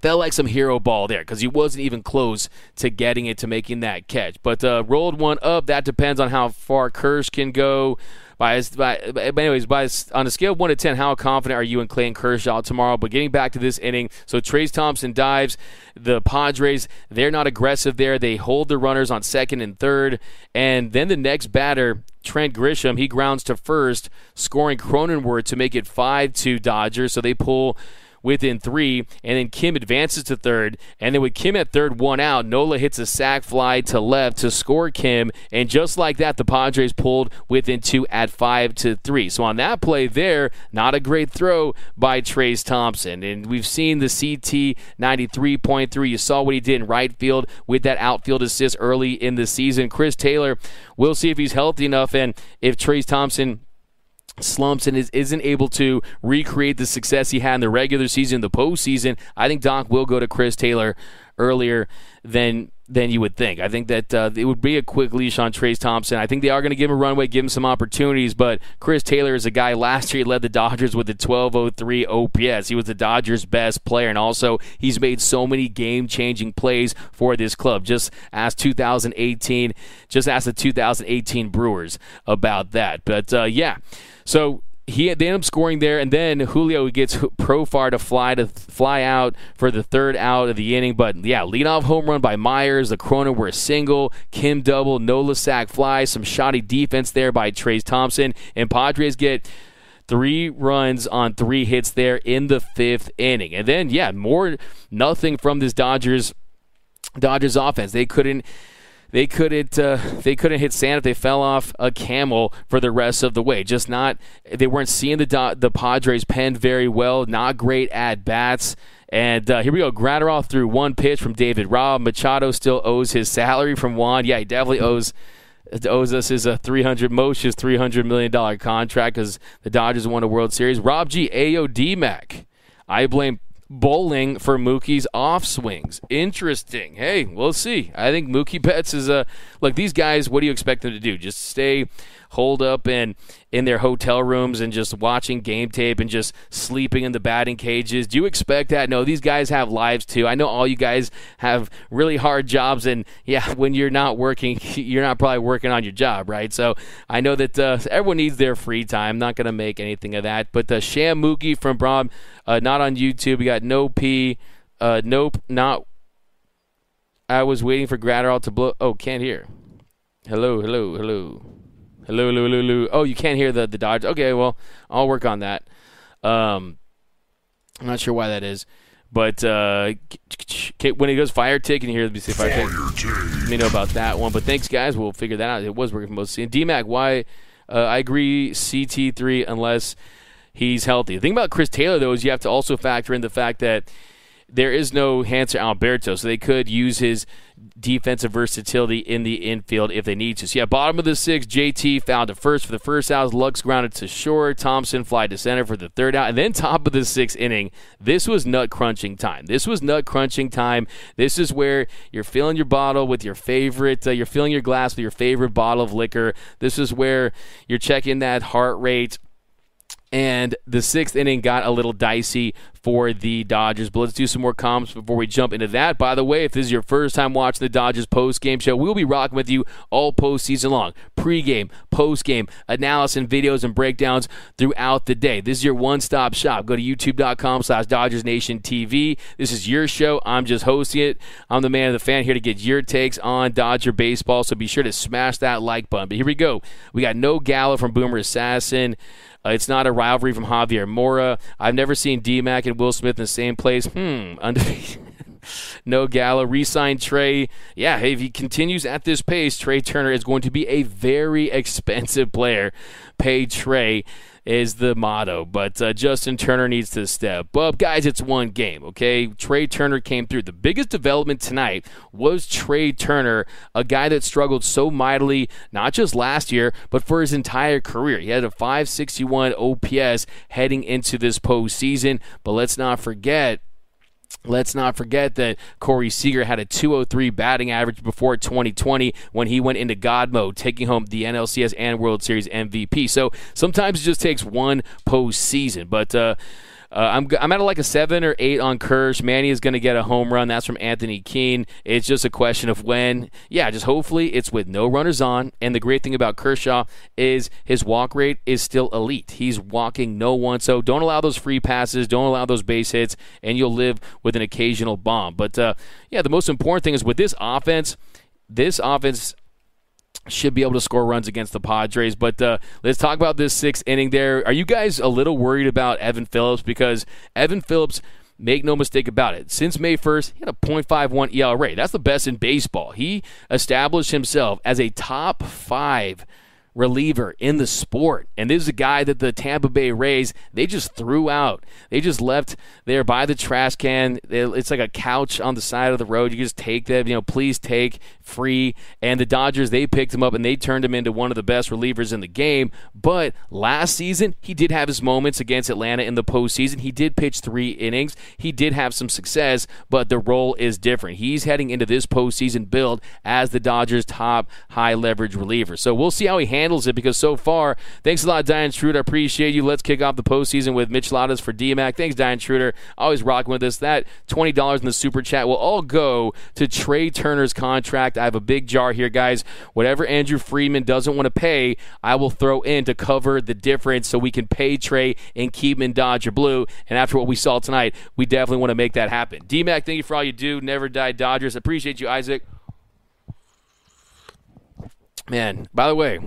felt like some hero ball there because he wasn't even close to getting it to making that catch. But uh, rolled one up. That depends on how far Kersh can go. By, by, anyways, by on a scale of one to ten, how confident are you in Clayton Kershaw tomorrow? But getting back to this inning, so Trayce Thompson dives. The Padres, they're not aggressive there. They hold the runners on second and third, and then the next batter, Trent Grisham, he grounds to first, scoring Cronenworth to make it five to Dodgers. So they pull within three, and then Kim advances to third, and then with Kim at third, one out, Nola hits a sac fly to left to score Kim, and just like that, the Padres pulled within two at five to three. So on that play there, not a great throw by Trayce Thompson, and we've seen the CT 93.3. You saw what he did in right field with that outfield assist early in the season. Chris Taylor, we'll see if he's healthy enough, and if Trayce Thompson slumps and is, isn't able to recreate the success he had in the regular season, the postseason, I think Doc will go to Chris Taylor earlier than than you would think. I think that uh, it would be a quick leash on Trayce Thompson. I think they are going to give him a runway, give him some opportunities. But Chris Taylor is a guy last year he led the Dodgers with a 1203 OPS. He was the Dodgers' best player, and also he's made so many game-changing plays for this club. Just ask 2018, just ask the 2018 Brewers about that. But uh, yeah, so he they end up scoring there, and then Julio gets Profar to fly to fly out for the third out of the inning. But yeah, leadoff home run by Myers. The Cronenworth single, Kim double, Nola sack fly, some shoddy defense there by Trayce Thompson, and Padres get three runs on three hits there in the fifth inning, and then yeah, more nothing from this Dodgers Dodgers offense. They couldn't they couldn't uh, they couldn't hit sand if they fell off a camel for the rest of the way. Just not they weren't seeing the the Padres pen very well. Not great at bats. And uh, here we go. Graterol threw one pitch from David Robb. Machado still owes his salary from Juan. Yeah, he definitely owes owes us his a 300 Moshe's 300 million dollar contract because the Dodgers won a World Series. Rob G. AOD Mac. I blame bowling for Mookie's off swings. Interesting. Hey, we'll see. I think Mookie Betts is a look. These guys, what do you expect them to do? Just stay holed up in in their hotel rooms and just watching game tape and just sleeping in the batting cages. Do you expect that? No, these guys have lives too. I know all you guys have really hard jobs, and yeah, (laughs) when you're not working, (laughs) you're not probably working on your job, right? So I know that uh, everyone needs their free time. I'm not going to make anything of that. But the Sham Mookie from Brom, uh, not on YouTube. We got no P, uh, nope, not. I was waiting for Graterol to blow. Oh, can't hear. Hello, hello, hello. Hello, hello, hello, hello. Oh, you can't hear the the Dodge. Okay, well, I'll work on that. Um, I'm not sure why that is, but uh, when it goes fire tick, and you hear see if I can let me know about that one. But thanks, guys. We'll figure that out. It was working for most. And DMAC, why? Uh, I agree. CT3 unless he's healthy. The thing about Chris Taylor though is you have to also factor in the fact that there is no Hanser Alberto, so they could use his defensive versatility in the infield if they need to. So yeah, bottom of the six, JT found to first for the first out. Lux grounded to short. Thompson fly to center for the third out, and then top of the sixth inning. This was nut crunching time. This was nut crunching time. This is where you're filling your bottle with your favorite. Uh, you're filling your glass with your favorite bottle of liquor. This is where you're checking that heart rate and the sixth inning got a little dicey for the Dodgers. But let's do some more comments before we jump into that. By the way, if this is your first time watching the Dodgers post game show, we'll be rocking with you all postseason long. Pre-game, post-game, analysis and videos and breakdowns throughout the day. This is your one-stop shop. Go to youtube.com slash Dodgers Nation TV. This is your show. I'm just hosting it. I'm the man of the fan here to get your takes on Dodger baseball. So be sure to smash that like button. But here we go. We got no Gallo from Boomer Assassin. Uh, it's not a rivalry from Javier Mora. I've never seen DMAC Will Smith in the same place. Hmm, undefeated. (laughs) no Gallo. Resigned Trea. Yeah, hey, if he continues at this pace, Trea Turner is going to be a very (laughs) expensive player. Pay Trea is the motto. But uh, Justin Turner needs to step up. Guys, it's one game, okay? Trea Turner came through. The biggest development tonight was Trea Turner, a guy that struggled so mightily, not just last year, but for his entire career. He had a 561 OPS heading into this postseason. But let's not forget, Let's not forget that Corey Seager had a 203 batting average before 2020 when he went into God mode, taking home the NLCS and World Series MVP. So sometimes it just takes one postseason. But uh, uh, I'm, I'm at like a seven or eight on Kersh. Manny is going to get a home run. That's from Anthony Keene. It's just a question of when. Yeah, just hopefully it's with no runners on. And the great thing about Kershaw is his walk rate is still elite. He's walking no one. So don't allow those free passes. Don't allow those base hits, and you'll live with an occasional bomb. But uh, yeah, the most important thing is with this offense. This offense should be able to score runs against the Padres. But uh, let's talk about this sixth inning there. Are you guys a little worried about Evan Phillips? Because Evan Phillips, make no mistake about it, since May 1st, he had a .51 ERA. That's the best in baseball. He established himself as a top five reliever in the sport. And this is a guy that the Tampa Bay Rays, they just threw out. They just left there by the trash can. It's like a couch on the side of the road. You just take that, you know, please take free. And the Dodgers, they picked him up and they turned him into one of the best relievers in the game. But last season, he did have his moments against Atlanta in the postseason. He did pitch three innings. He did have some success, but the role is different. He's heading into this postseason build as the Dodgers' top high leverage reliever. So we'll see how he handles handles it because so far, thanks a lot, Diane Schroeder. I appreciate you. Let's kick off the postseason with Mitch Ladas for DMAC. Thanks, Diane Schroeder. Always rocking with us. That $20 in the super chat will all go to Trea Turner's contract. I have a big jar here, guys. Whatever Andrew Friedman doesn't want to pay, I will throw in to cover the difference so we can pay Trea and keep him in Dodger Blue. And after what we saw tonight, we definitely want to make that happen. DMAC, thank you for all you do. Never die Dodgers. Appreciate you, Isaac. Man, by the way,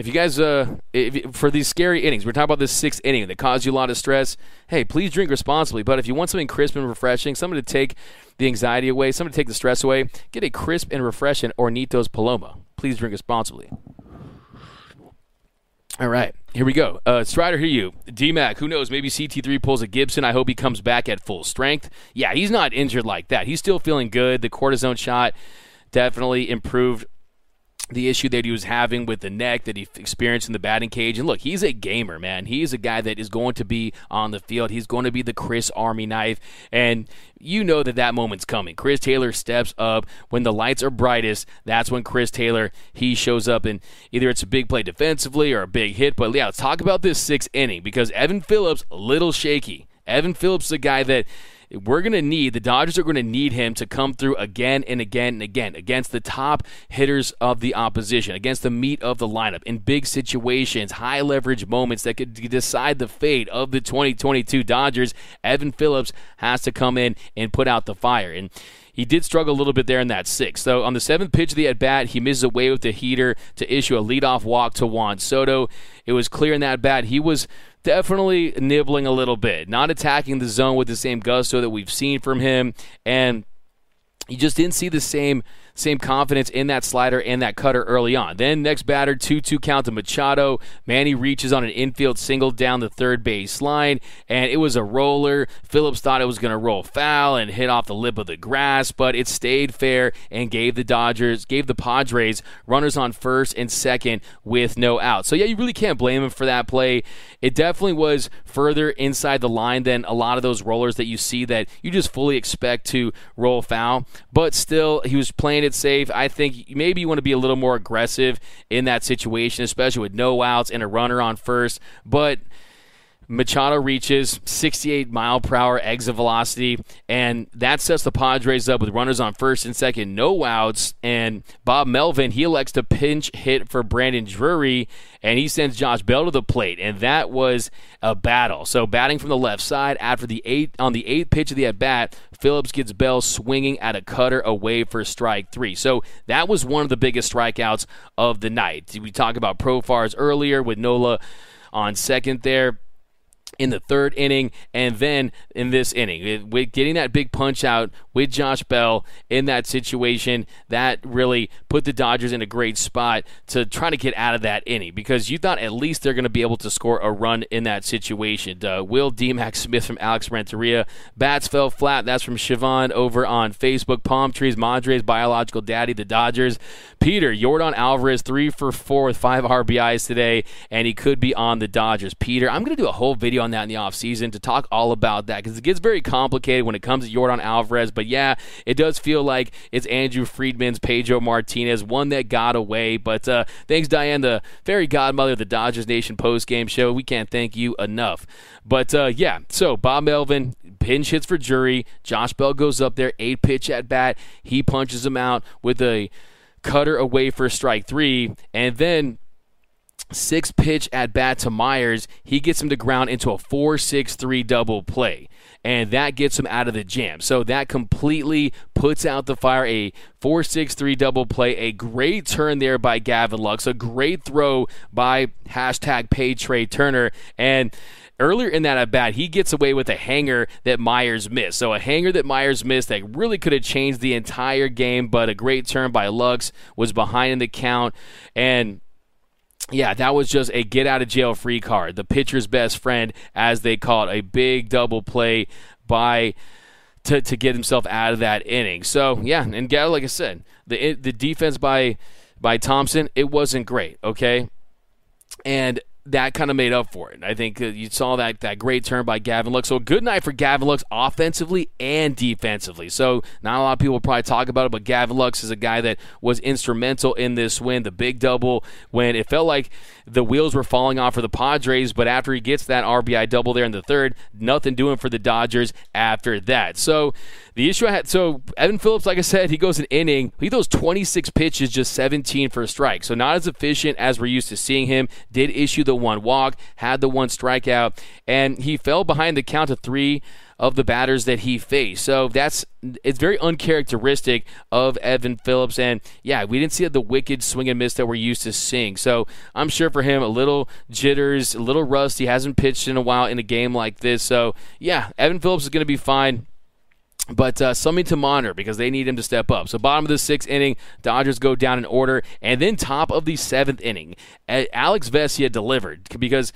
if you guys, uh, if, for these scary innings, we're talking about this sixth inning that caused you a lot of stress. Hey, please drink responsibly. But if you want something crisp and refreshing, something to take the anxiety away, something to take the stress away, get a crisp and refreshing Hornitos Paloma. Please drink responsibly. All right, here we go. Uh, Strider, hear you. DMAC, who knows? Maybe CT3 pulls a Gibson. I hope he comes back at full strength. Yeah, he's not injured like that. He's still feeling good. The cortisone shot definitely improved the issue that he was having with the neck that he experienced in the batting cage. And look, he's a gamer, man. He's a guy that is going to be on the field. He's going to be the Chris Army knife. And you know that that moment's coming. Chris Taylor steps up when the lights are brightest. That's when Chris Taylor he shows up, and either it's a big play defensively or a big hit. But yeah, let's talk about this sixth inning because Evan Phillips a little shaky. Evan Phillips the guy that we're going to need, the Dodgers are going to need him to come through again and again and again against the top hitters of the opposition, against the meat of the lineup, in big situations, high leverage moments that could decide the fate of the 2022 Dodgers. Evan Phillips has to come in and put out the fire. And he did struggle a little bit there in that sixth. So on the seventh pitch of the at bat, he misses away with the heater to issue a leadoff walk to Juan Soto. It was clear in that bat he was definitely nibbling a little bit, not attacking the zone with the same gusto that we've seen from him, and you just didn't see the same same confidence in that slider and that cutter early on. Then next batter, 2-2 count to Machado. Manny reaches on an infield single down the third base line, and it was a roller. Phillips thought it was going to roll foul and hit off the lip of the grass, but it stayed fair and gave the Dodgers, gave the Padres runners on first and second with no out. So yeah, you really can't blame him for that play. It definitely was further inside the line than a lot of those rollers that you see that you just fully expect to roll foul, but still he was playing it it safe. I think maybe you want to be a little more aggressive in that situation, especially with no outs and a runner on first. But Machado reaches 68 mile per hour exit velocity, and that sets the Padres up with runners on first and second, no outs. And Bob Melvin, he elects to pinch hit for Brandon Drury, and he sends Josh Bell to the plate, and that was a battle. So batting from the left side after the eight on the eighth pitch of the at bat, Phillips gets Bell swinging at a cutter away for strike three. So that was one of the biggest strikeouts of the night. We talked about Profars earlier with Nola on second there in the third inning and then in this inning. With getting that big punch out with Josh Bell in that situation, that really put the Dodgers in a great spot to try to get out of that inning because you thought at least they're going to be able to score a run in that situation. Uh, Will D. Max Smith from Alex Renteria. Bats fell flat. That's from Siobhan over on Facebook. Palm Trees, Madre's biological daddy, the Dodgers. Peter, Yordan Alvarez, three for four with five RBIs today, and he could be on the Dodgers. Peter, I'm going to do a whole video on that in the offseason to talk all about that because it gets very complicated when it comes to Yordan Alvarez. But yeah, it does feel like it's Andrew Friedman's Pedro Martinez, one that got away. But uh, thanks, Diane, the fairy godmother of the Dodgers Nation post game show. We can't thank you enough. But uh, yeah, so Bob Melvin pinch hits for Drury. Josh Bell goes up there, eight pitch at bat. He punches him out with a cutter away for strike three, and then six pitch at bat to Myers. He gets him to ground into a 4 6 3 double play. And that gets him out of the jam. So that completely puts out the fire. A 4 6 3 double play. A great turn there by Gavin Lux. A great throw by hashtag pay Trea Turner. And earlier in that at bat, he gets away with a hanger that Myers missed. So a hanger that Myers missed that really could have changed the entire game, but a great turn by Lux was behind in the count. And yeah, that was just a get out of jail free card. The pitcher's best friend, as they call it, a big double play by to, to get himself out of that inning. So yeah, and like I said, the the defense by by Thompson, it wasn't great. Okay, and that kind of made up for it. I think uh, you saw that that great turn by Gavin Lux. So a good night for Gavin Lux offensively and defensively. So not a lot of people probably talk about it, but Gavin Lux is a guy that was instrumental in this win. The big double when it felt like the wheels were falling off for the Padres, but after he gets that RBI double there in the third, nothing doing for the Dodgers after that. So the issue I had, so Evan Phillips, like I said, he goes an inning. He throws 26 pitches, just 17 for a strike. So not as efficient as we're used to seeing him. Did issue the one walk, had the one strikeout, and he fell behind the count of three of the batters that he faced. So that's it's very uncharacteristic of Evan Phillips. And yeah, we didn't see the wicked swing and miss that we're used to seeing. So I'm sure for him, a little jitters, a little rust. He hasn't pitched in a while in a game like this. So yeah, Evan Phillips is going to be fine but uh, something to monitor because they need him to step up. So, bottom of the sixth inning, Dodgers go down in order, and then top of the seventh inning, Alex Vesia delivered because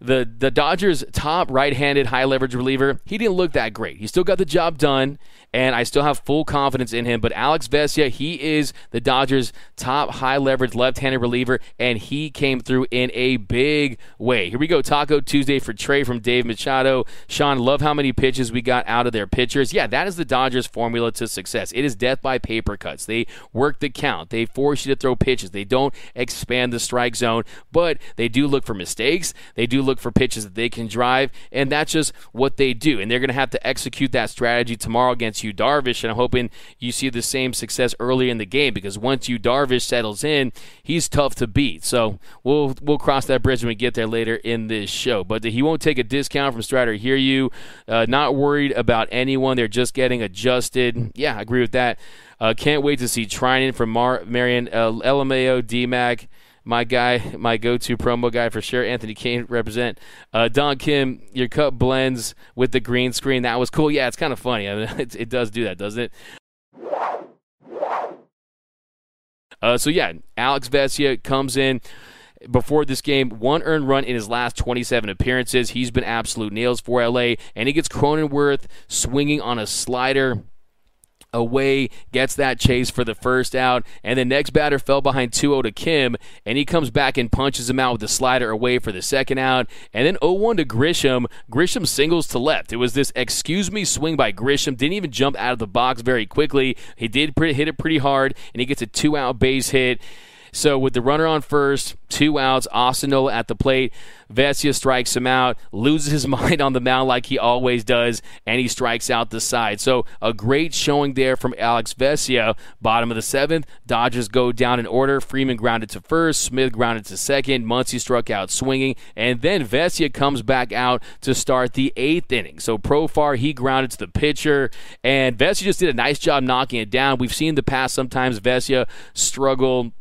the the Dodgers' top right-handed high leverage reliever, he didn't look that great. He still got the job done, and I still have full confidence in him. But Alex Vesia, he is the Dodgers' top high leverage left-handed reliever, and he came through in a big way. Here we go, Taco Tuesday for Trea from Dave Machado. Sean, love how many pitches we got out of their pitchers. Yeah, that is the Dodgers' formula to success. It is death by paper cuts. They work the count. They force you to throw pitches. They don't expand the strike zone, but they do look for mistakes. They do look for pitches that they can drive, and that's just what they do. And they're going to have to execute that strategy tomorrow against Yu Darvish, and I'm hoping you see the same success early in the game because once Yu Darvish settles in, he's tough to beat. So we'll we'll cross that bridge when we get there later in this show. But he won't take a discount from Strider. Hear you? Uh, not worried about anyone. They're just getting adjusted. Yeah, I agree with that. Uh, can't wait to see Treinen from Mar- Marion uh, LMAO, DMAC my guy, my go-to promo guy for sure. Anthony Kane represent. Uh, Don Kim, your cup blends with the green screen. That was cool. Yeah, it's kind of funny. I mean, (laughs) it, it does do that, doesn't it? Uh, so yeah, Alex Vesia comes in before this game, one earned run in his last 27 appearances. He's been absolute nails for LA, and he gets Cronenworth swinging on a slider away, gets that chase for the first out, and the next batter fell behind 2-0 to Kim, and he comes back and punches him out with the slider away for the second out, and then 0-1 to Grisham. Grisham singles to left. It was this excuse me swing by Grisham. Didn't even jump out of the box very quickly. He did hit it pretty hard, and he gets a two-out base hit. So with the runner on first, two outs, Austin Nola at the plate, Vesia strikes him out, loses his (laughs) mind on the mound like he always does, and he strikes out the side. So a great showing there from Alex Vesia. Bottom of the seventh, Dodgers go down in order. Freeman grounded to first, Smith grounded to second, Muncy struck out swinging, and then Vesia comes back out to start the eighth inning. So Profar he grounded to the pitcher, and Vesia just did a nice job knocking it down. We've seen the past sometimes Vesia struggle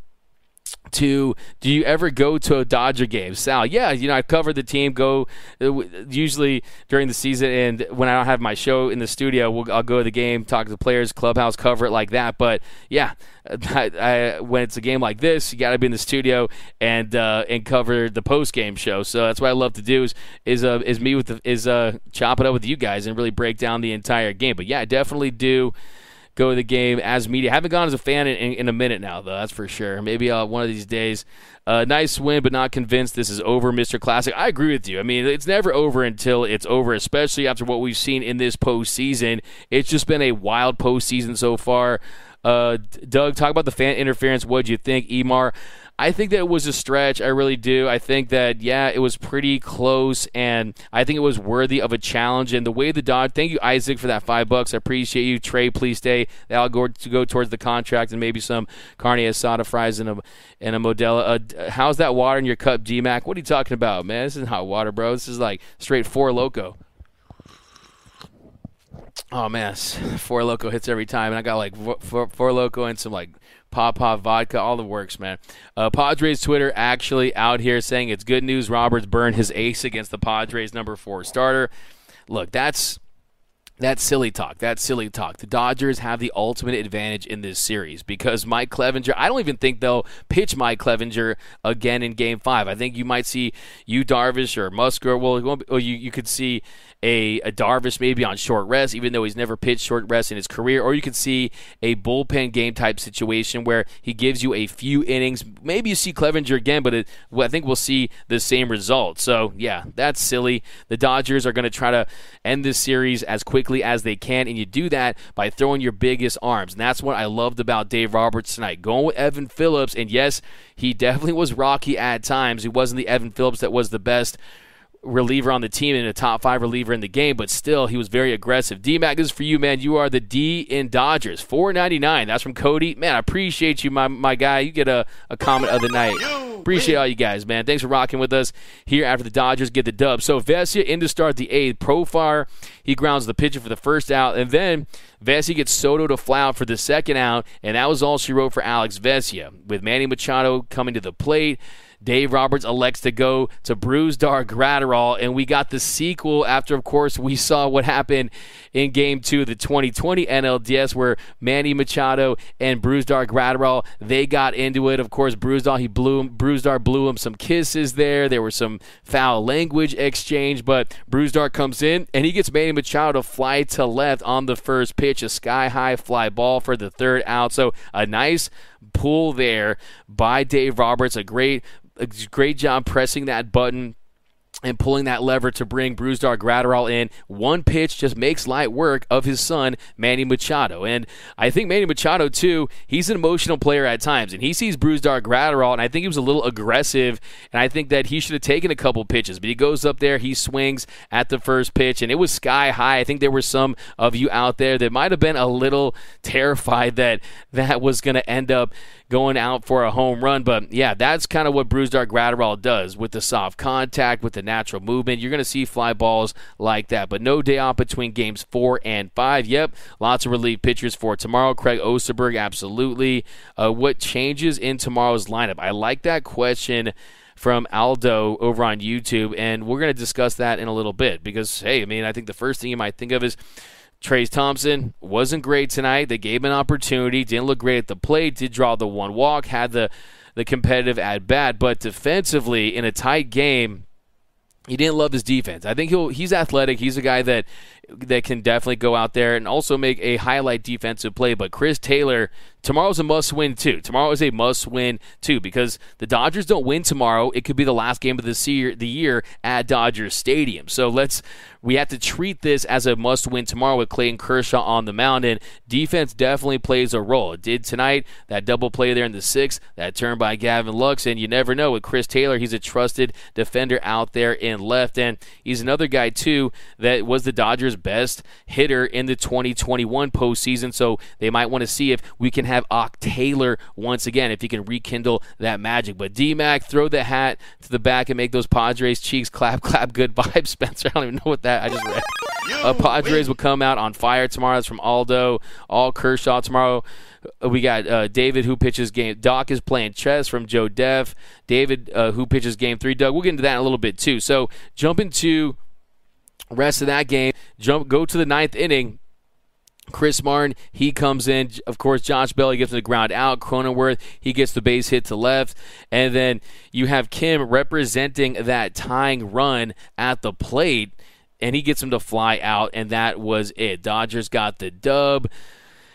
to do you ever go to a Dodger game? Sal, yeah, you know, I cover the team, go uh, usually during the season, and when I don't have my show in the studio, we'll, I'll go to the game, talk to the players, clubhouse, cover it like that. But yeah, (laughs) I, I, when it's a game like this, you got to be in the studio and uh, and cover the post game show. So that's what I love to do is is uh, is me with the, is uh, chop it up with you guys and really break down the entire game. But yeah, I definitely do go to the game as media. Haven't gone as a fan in, in, in a minute now, though. That's for sure. Maybe uh, one of these days. Uh, nice win, but not convinced this is over, Mr. Classic. I agree with you. I mean, it's never over until it's over, especially after what we've seen in this postseason. It's just been a wild postseason so far. Uh, Doug, talk about the fan interference. What'd you think, Emar? I think that it was a stretch. I really do. I think that yeah, it was pretty close, and I think it was worthy of a challenge. And the way the Dodge, thank you Isaac for that five bucks. I appreciate you. Trea, please stay. That'll go to go towards the contract and maybe some carne asada fries and a and a Modelo. Uh, how's that water in your cup, D Mac? What are you talking about, man? This isn't hot water, bro. This is like straight Four Loko. Oh man, Four Loko hits every time, and I got like Four, Loko and some like Papa vodka, all the works, man. Uh, Padres Twitter actually out here saying it's good news. Roberts burned his ace against the Padres number four starter. Look, that's That's silly talk. That's silly talk. The Dodgers have the ultimate advantage in this series because Mike Clevinger, I don't even think they'll pitch Mike Clevinger again in game five. I think you might see Yu Darvish or Musgrove. Well, or you, you could see a, a Darvish maybe on short rest, even though he's never pitched short rest in his career. Or you could see a bullpen game type situation where he gives you a few innings. Maybe you see Clevinger again, but it, well, I think we'll see the same result. So, yeah, that's silly. The Dodgers are going to try to end this series as quickly quickly as they can, and you do that by throwing your biggest arms. And that's what I loved about Dave Roberts tonight. Going with Evan Phillips, and yes, he (laughs) definitely was rocky at times. He wasn't the Evan Phillips that was the best reliever on the team and a top five reliever in the game, but still, he was very aggressive. D Mac, this is for you, man. You are the D in Dodgers. Four ninety nine. That's from Cody. Man, I appreciate you, my my guy. You get a, a comment of the night. Appreciate all you guys, man. Thanks for rocking with us here after the Dodgers get the dub. So Vesia in to start the eighth. Profar, he grounds the pitcher for the first out, and then Vesia gets Soto to fly out for the second out, and that was all she wrote for Alex Vesia. With Manny Machado coming to the plate. Dave Roberts elects to go to Brusdar Graterol, and we got the sequel after, of course, we saw what happened in Game Two the 2020 NLDS, where Manny Machado and Brusdar Graterol they got into it. Of course, Brusdar he blew him, Brusdar blew him some kisses there. There was some foul language exchange, but Brusdar comes in and he gets Manny Machado to fly to left on the first pitch, a sky high fly ball for the third out. So a nice pull there by Dave Roberts, a great a great job pressing that button and pulling that lever to bring Brusdar Graterol in. One pitch just makes light work of his son, Manny Machado. And I think Manny Machado, too, he's an emotional player at times. And he sees Brusdar Graterol, and I think he was a little aggressive. And I think that he should have taken a couple pitches. But he goes up there, he swings at the first pitch, and it was sky high. I think there were some of you out there that might have been a little terrified that that was going to end up going out for a home run. But yeah, that's kind of what Brusdar Graterol does with the soft contact, with the natural movement. You're going to see fly balls like that. But no day off between games four and five. Yep, lots of relief pitchers for tomorrow. Craig Osterberg, absolutely. Uh, what changes in tomorrow's lineup? I like that question from Aldo over on YouTube, and we're going to discuss that in a little bit because, hey, I mean, I think the first thing you might think of is Trayce Thompson wasn't great tonight. They gave him an opportunity, didn't look great at the plate, did draw the one walk, had the the competitive at bat, but defensively in a tight game, he didn't love his defense. I think he'll he's athletic. He's a guy that that can definitely go out there and also make a highlight defensive play. But Chris Taylor, tomorrow's a must win too. Tomorrow is a must win too because the Dodgers don't win tomorrow. It could be the last game of the year, at Dodgers Stadium. So let's we have to treat this as a must win tomorrow with Clayton Kershaw on the mound. And defense definitely plays a role. It did tonight. That double play there in the sixth, that turn by Gavin Lux. And you never know with Chris Taylor, he's a trusted defender out there in left. And he's another guy, too, that was the Dodgers' best hitter in the 2021 postseason. So they might want to see if we can have Ock Taylor once again, if he can rekindle that magic. But D Mac, throw the hat to the back and make those Padres cheeks clap, clap, good (laughs) vibes, Spencer. I don't even know what that. I just read. Uh, Padres will come out on fire tomorrow. That's from Aldo. All Kershaw tomorrow. Uh, we got uh, David who pitches game. Doc is playing chess from Joe Dev. David uh, who pitches game three. Doug, we'll get into that in a little bit too. So jump into rest of that game. Jump. Go to the ninth inning. Chris Martin, he comes in. Of course, Josh Bell, he gets the ground out. Cronenworth, he gets the base hit to left. And then you have Kim representing that tying run at the plate and he gets him to fly out, and that was it. Dodgers got the dub.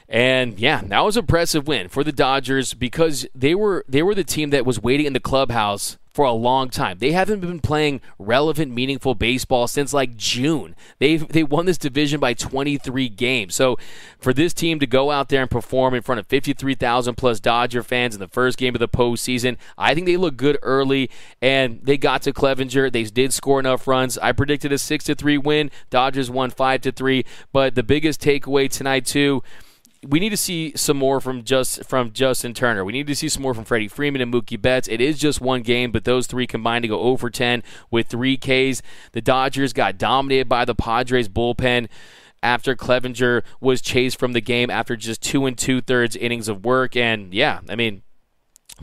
And yeah, that was an impressive win for the Dodgers because they were they were the team that was waiting in the clubhouse for a long time. They haven't been playing relevant, meaningful baseball since like June. They they won this division by 23 games. So for this team to go out there and perform in front of 53,000 plus Dodger fans in the first game of the postseason, I think they look good early. And they got to Clevinger. They did score enough runs. I predicted a six to three win. Dodgers won five to three. But the biggest takeaway tonight too we need to see some more from just from Justin Turner. We need to see some more from Freddie Freeman and Mookie Betts. It is just one game, but those three combined to go over 10 with three Ks. The Dodgers got dominated by the Padres bullpen after Clevinger was chased from the game after just two and two thirds innings of work. And yeah, I mean,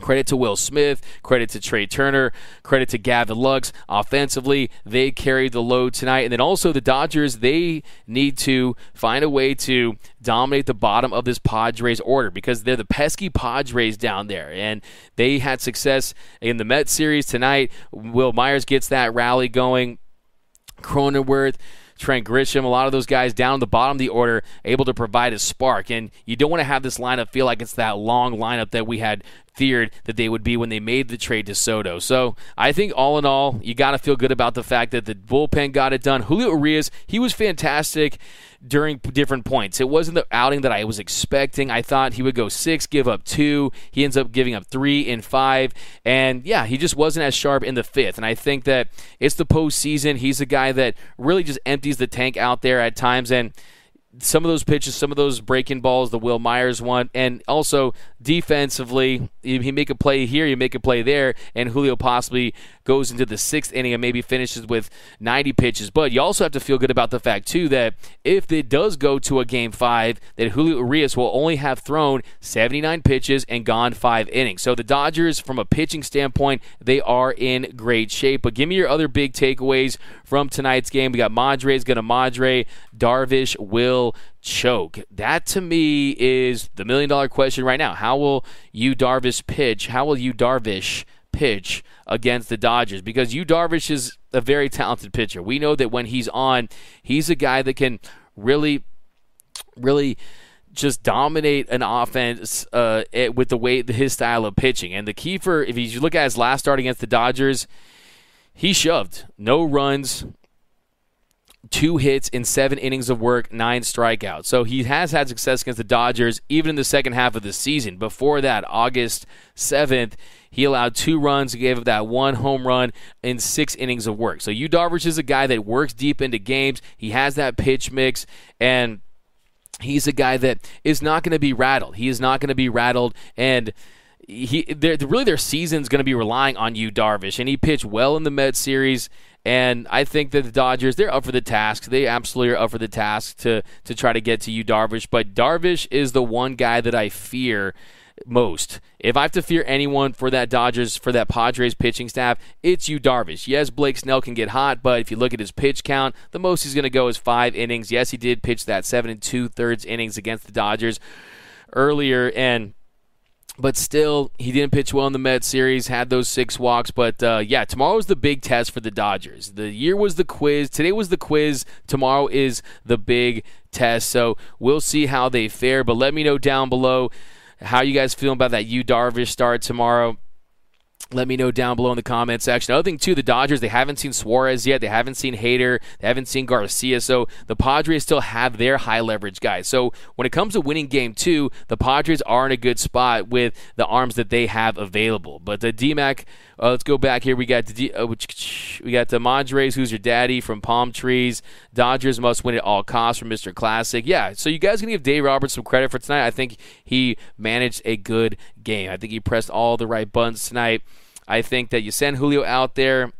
Credit to Will Smith, credit to Trea Turner, credit to Gavin Lux. Offensively, they carried the load tonight. And then also the Dodgers, they need to find a way to dominate the bottom of this Padres order because they're the pesky Padres down there. And they had success in the Met series tonight. Wil Myers gets that rally going. Cronenworth Trent Grisham, a lot of those guys down the bottom of the order able to provide a spark. And you don't want to have this lineup feel like it's that long lineup that we had feared that they would be when they made the trade to Soto. So I think all in all, you got to feel good about the fact that the bullpen got it done. Julio Urias, he was fantastic during different points. It wasn't the outing that I was expecting. I thought he would go six, give up two. He ends up giving up three in five. And yeah, he just wasn't as sharp in the fifth. And I think that it's the postseason. He's a guy that really just empties the tank out there at times. And some of those pitches, some of those breaking balls, the Wil Myers one, and also defensively, he make a play here, you make a play there, and Julio possibly goes into the sixth inning and maybe finishes with 90 pitches. But you also have to feel good about the fact, too, that if it does go to a game five, that Julio Urias will only have thrown 79 pitches and gone five innings. So the Dodgers, from a pitching standpoint, they are in great shape. But give me your other big takeaways from tonight's game. We got Madre's going to Madre, Darvish will choke. That to me is the million dollar question right now. How will Yu Darvish pitch? How will Yu Darvish pitch against the Dodgers? Because Yu Darvish is a very talented pitcher. We know that when he's on, he's a guy that can really, really just dominate an offense uh, with the way his style of pitching. And the key for if you look at his last start against the Dodgers, he shoved no runs, two hits in seven innings of work, nine strikeouts. So he has had success against the Dodgers even in the second half of the season. Before that, August 7th, he allowed two runs, gave up that one home run in six innings of work. So Yu Darvish is a guy that works deep into games. He has that pitch mix, and he's a guy that is not going to be rattled. He is not going to be rattled, and he really their season's going to be relying on Yu, Darvish, and he pitched well in the Mets series. And I think that the Dodgers, they're up for the task. They absolutely are up for the task to to try to get to Yu, Darvish. But Darvish is the one guy that I fear most. If I have to fear anyone for that Dodgers, for that Padres pitching staff, it's Yu, Darvish. Yes, Blake Snell can get hot, but if you look at his pitch count, the most he's going to go is five innings. Yes, he did pitch that seven and two thirds innings against the Dodgers earlier, and but still, he didn't pitch well in the Mets series, had those six walks. But uh, yeah, tomorrow is the big test for the Dodgers. The year was the quiz. Today was the quiz. Tomorrow is the big test. So we'll see how they fare. But let me know down below how you guys feeling about that Yu Darvish start tomorrow. Let me know down below in the comment section. Other thing too, the Dodgers they haven't seen Suarez yet. They haven't seen Hader. They haven't seen Garcia. So the Padres still have their high leverage guys. So when it comes to winning game two, the Padres are in a good spot with the arms that they have available. But the DMAC, uh, let's go back here. We got the uh, we got the Madres. Who's your daddy from Palm Trees? Dodgers must win at all costs from Mr. Classic. Yeah. So you guys can give Dave Roberts some credit for tonight. I think he managed a good game. I think he pressed all the right buttons tonight. I think that you send Julio out there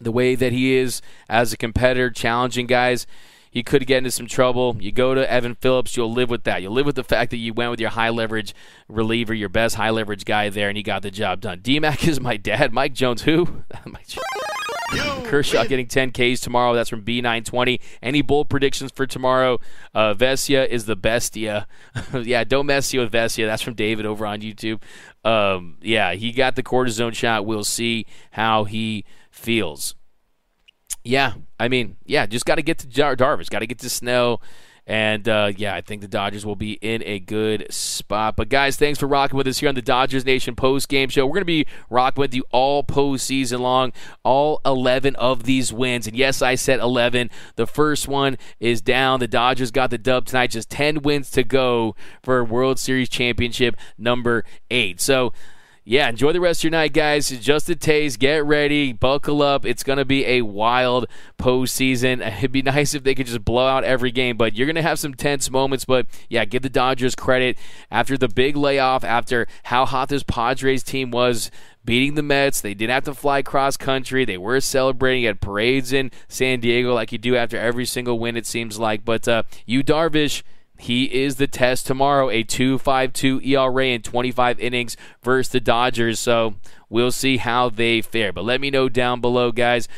the way that he is as a competitor, challenging guys. He could get into some trouble. You go to Evan Phillips, you'll live with that. You'll live with the fact that you went with your high leverage reliever, your best high leverage guy there, and he got the job done. DMAC (laughs) is my dad. Mike Jones, who? (laughs) Kershaw getting 10 Ks tomorrow. That's from B920. Any bold predictions for tomorrow? Uh, Vesia is the bestia. (laughs) yeah, don't mess you with Vesia. That's from David over on YouTube. Um, yeah, he got the cortisone shot. We'll see how he feels. Yeah, I mean, yeah, just got to get to Dar- Darvish, got to get to Snow. And uh, yeah, I think the Dodgers will be in a good spot. But guys, thanks for rocking with us here on the Dodgers Nation post game show. We're going to be rocking with you all postseason long, all 11 of these wins. And yes, I said 11. The first one is down. The Dodgers got the dub tonight. Just 10 wins to go for World Series championship number eight. So yeah, enjoy the rest of your night, guys. Just a taste. Get ready. Buckle up. It's going to be a wild postseason. It'd be nice if they could just blow out every game, but you're going to have some tense moments. But yeah, give the Dodgers credit after the big layoff, after how hot this Padres team was beating the Mets. They didn't have to fly cross country. They were celebrating. You had parades in San Diego like you do after every single win, it seems like. But uh, Yu Darvish he is the test tomorrow. A 2.52 ERA in 25 innings versus the Dodgers. So we'll see how they fare. But let me know down below, guys.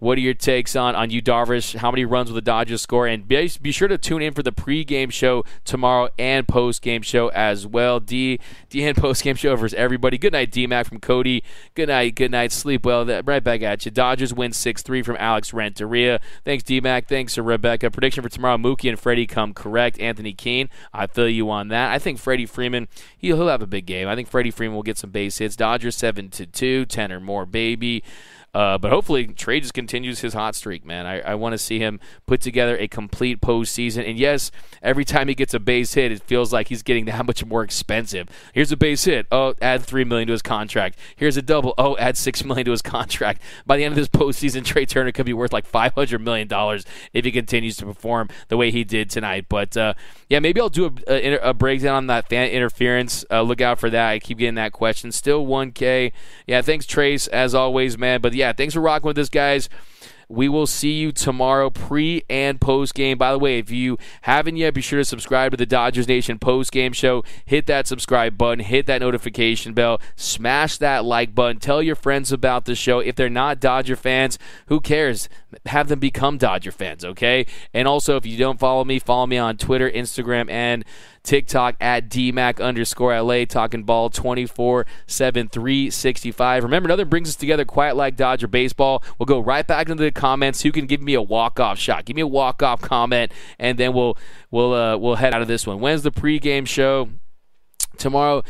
What are your takes on on Yu Darvish? How many runs will the Dodgers score? And be, be sure to tune in for the pregame show tomorrow and postgame show as well. D D and postgame show for everybody. Good night, D Mac from Cody. Good night. Good night. Sleep well. Right back at you. Dodgers win six three from Alex Renteria. Thanks D Mac. Thanks to Rebecca. Prediction for tomorrow: Mookie and Freddie come correct. Anthony Keene. I feel you on that. I think Freddie Freeman. He'll, he'll have a big game. I think Freddie Freeman will get some base hits. Dodgers seven to two. Ten or more, baby. Uh, but hopefully, Trea just continues his hot streak, man. I, I want to see him put together a complete postseason. And yes, every time he gets a base hit, it feels like he's getting that much more expensive. Here's a base hit. Oh, add three million to his contract. Here's a double. Oh, add six (laughs) million to his contract. By the end of this postseason, Trea Turner could be worth like five hundred million dollars if he continues to perform the way he did tonight. But uh, yeah, maybe I'll do a, a, a, breakdown on that fan interference. Uh, look out for that. I keep getting that question. Still 1K. Yeah, thanks Trace as always, man. But yeah, thanks for rocking with us, guys. We will see you tomorrow, pre and post game. By the way, if you haven't yet, be sure to subscribe to the Dodgers Nation post game show. Hit that subscribe button, hit that notification bell, smash that like button. Tell your friends about the show. If they're not Dodger fans, who cares? Have them become Dodger fans, okay? And also, if you don't follow me, follow me on Twitter, Instagram, and TikTok at DMAC underscore LA, talking ball 24 7 365. Remember, nothing brings us together quite like Dodger baseball. We'll go right back into the comments. Who can give me a walk off shot? Give me a walk off comment, and then we'll we'll uh, we'll head out of this one. When's the pregame show? Tomorrow.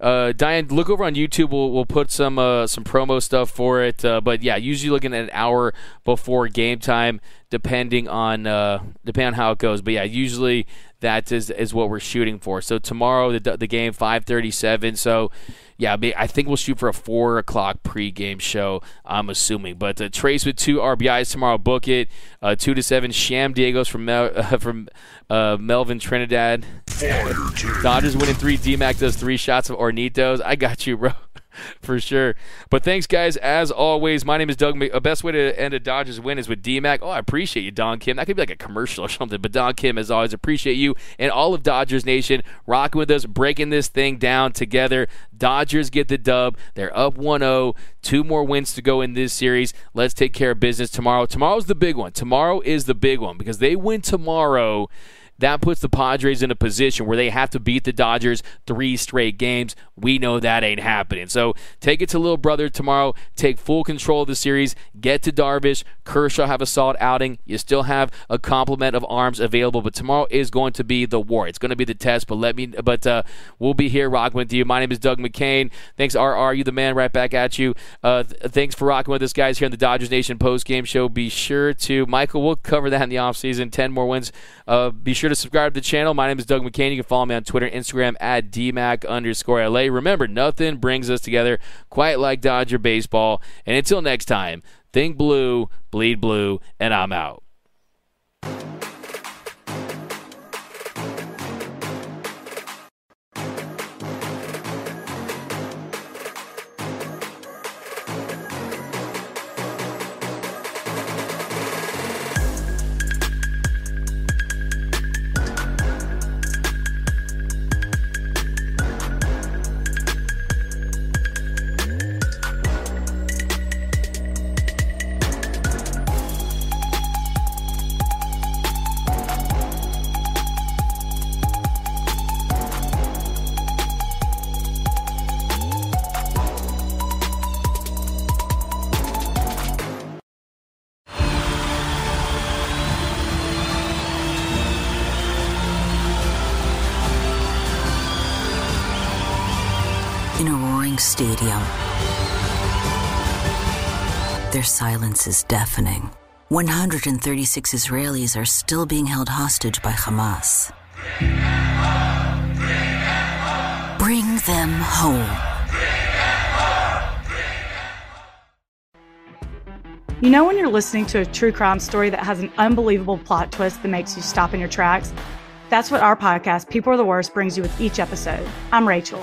Uh, Diane, look over on YouTube. We'll, we'll put some uh, some promo stuff for it. Uh, but yeah, usually looking at an hour before game time, depending on uh, depending on how it goes. But yeah, usually that is is what we're shooting for. So tomorrow the the game 5:37. So yeah, I think we'll shoot for a four o'clock pregame show. I'm assuming, but uh, Trayce with two RBIs tomorrow. Book it. Uh, two to seven. Sham Diegos from Mel- (laughs) uh, from uh, Melvin Trinidad. Dodgers winning three. DMAC does three shots of Hornitos. I got you, bro. (laughs) for sure. But thanks, guys. As always, my name is Doug. A uh, best way to end a Dodgers win is with DMAC. Oh, I appreciate you, Don Kim. That could be like a commercial or (laughs) something. But Don Kim, as always, appreciate you and all of Dodgers Nation rocking with us, breaking this thing down together. Dodgers get the dub. They're up 1 0. Two more wins to go in this series. Let's take care of business tomorrow. Tomorrow's the big one. Tomorrow is the big one because they win tomorrow that puts the Padres in a position where they have to beat the Dodgers three straight games. We know that ain't happening. So take it to little brother tomorrow. Take full control of the series. Get to Darvish. Kershaw have a solid outing. You still have a complement of arms available, but tomorrow is going to be the war. It's going to be the test. But let me. But uh, we'll be here rocking with you. My name is Doug McKain. Thanks, RR. You the man. Right back at you. Uh, th- thanks for rocking with us, guys, here in the Dodgers Nation post game show. Be sure to Michael. We'll cover that in the offseason. Ten more wins. Uh, be sure to subscribe to the channel. My name is Doug McKain. You can follow me on Twitter, and Instagram at DMAC underscore LA. Remember, nothing brings us together quite like Dodger baseball. And until next time, think blue, bleed blue, and I'm out. Deafening. 136 Israelis are still being held hostage by Hamas. Bring them home. You know, when you're listening to a true crime story that has an unbelievable plot twist that makes you stop in your tracks? That's what our podcast, People Are the Worst, brings you with each episode. I'm Rachel.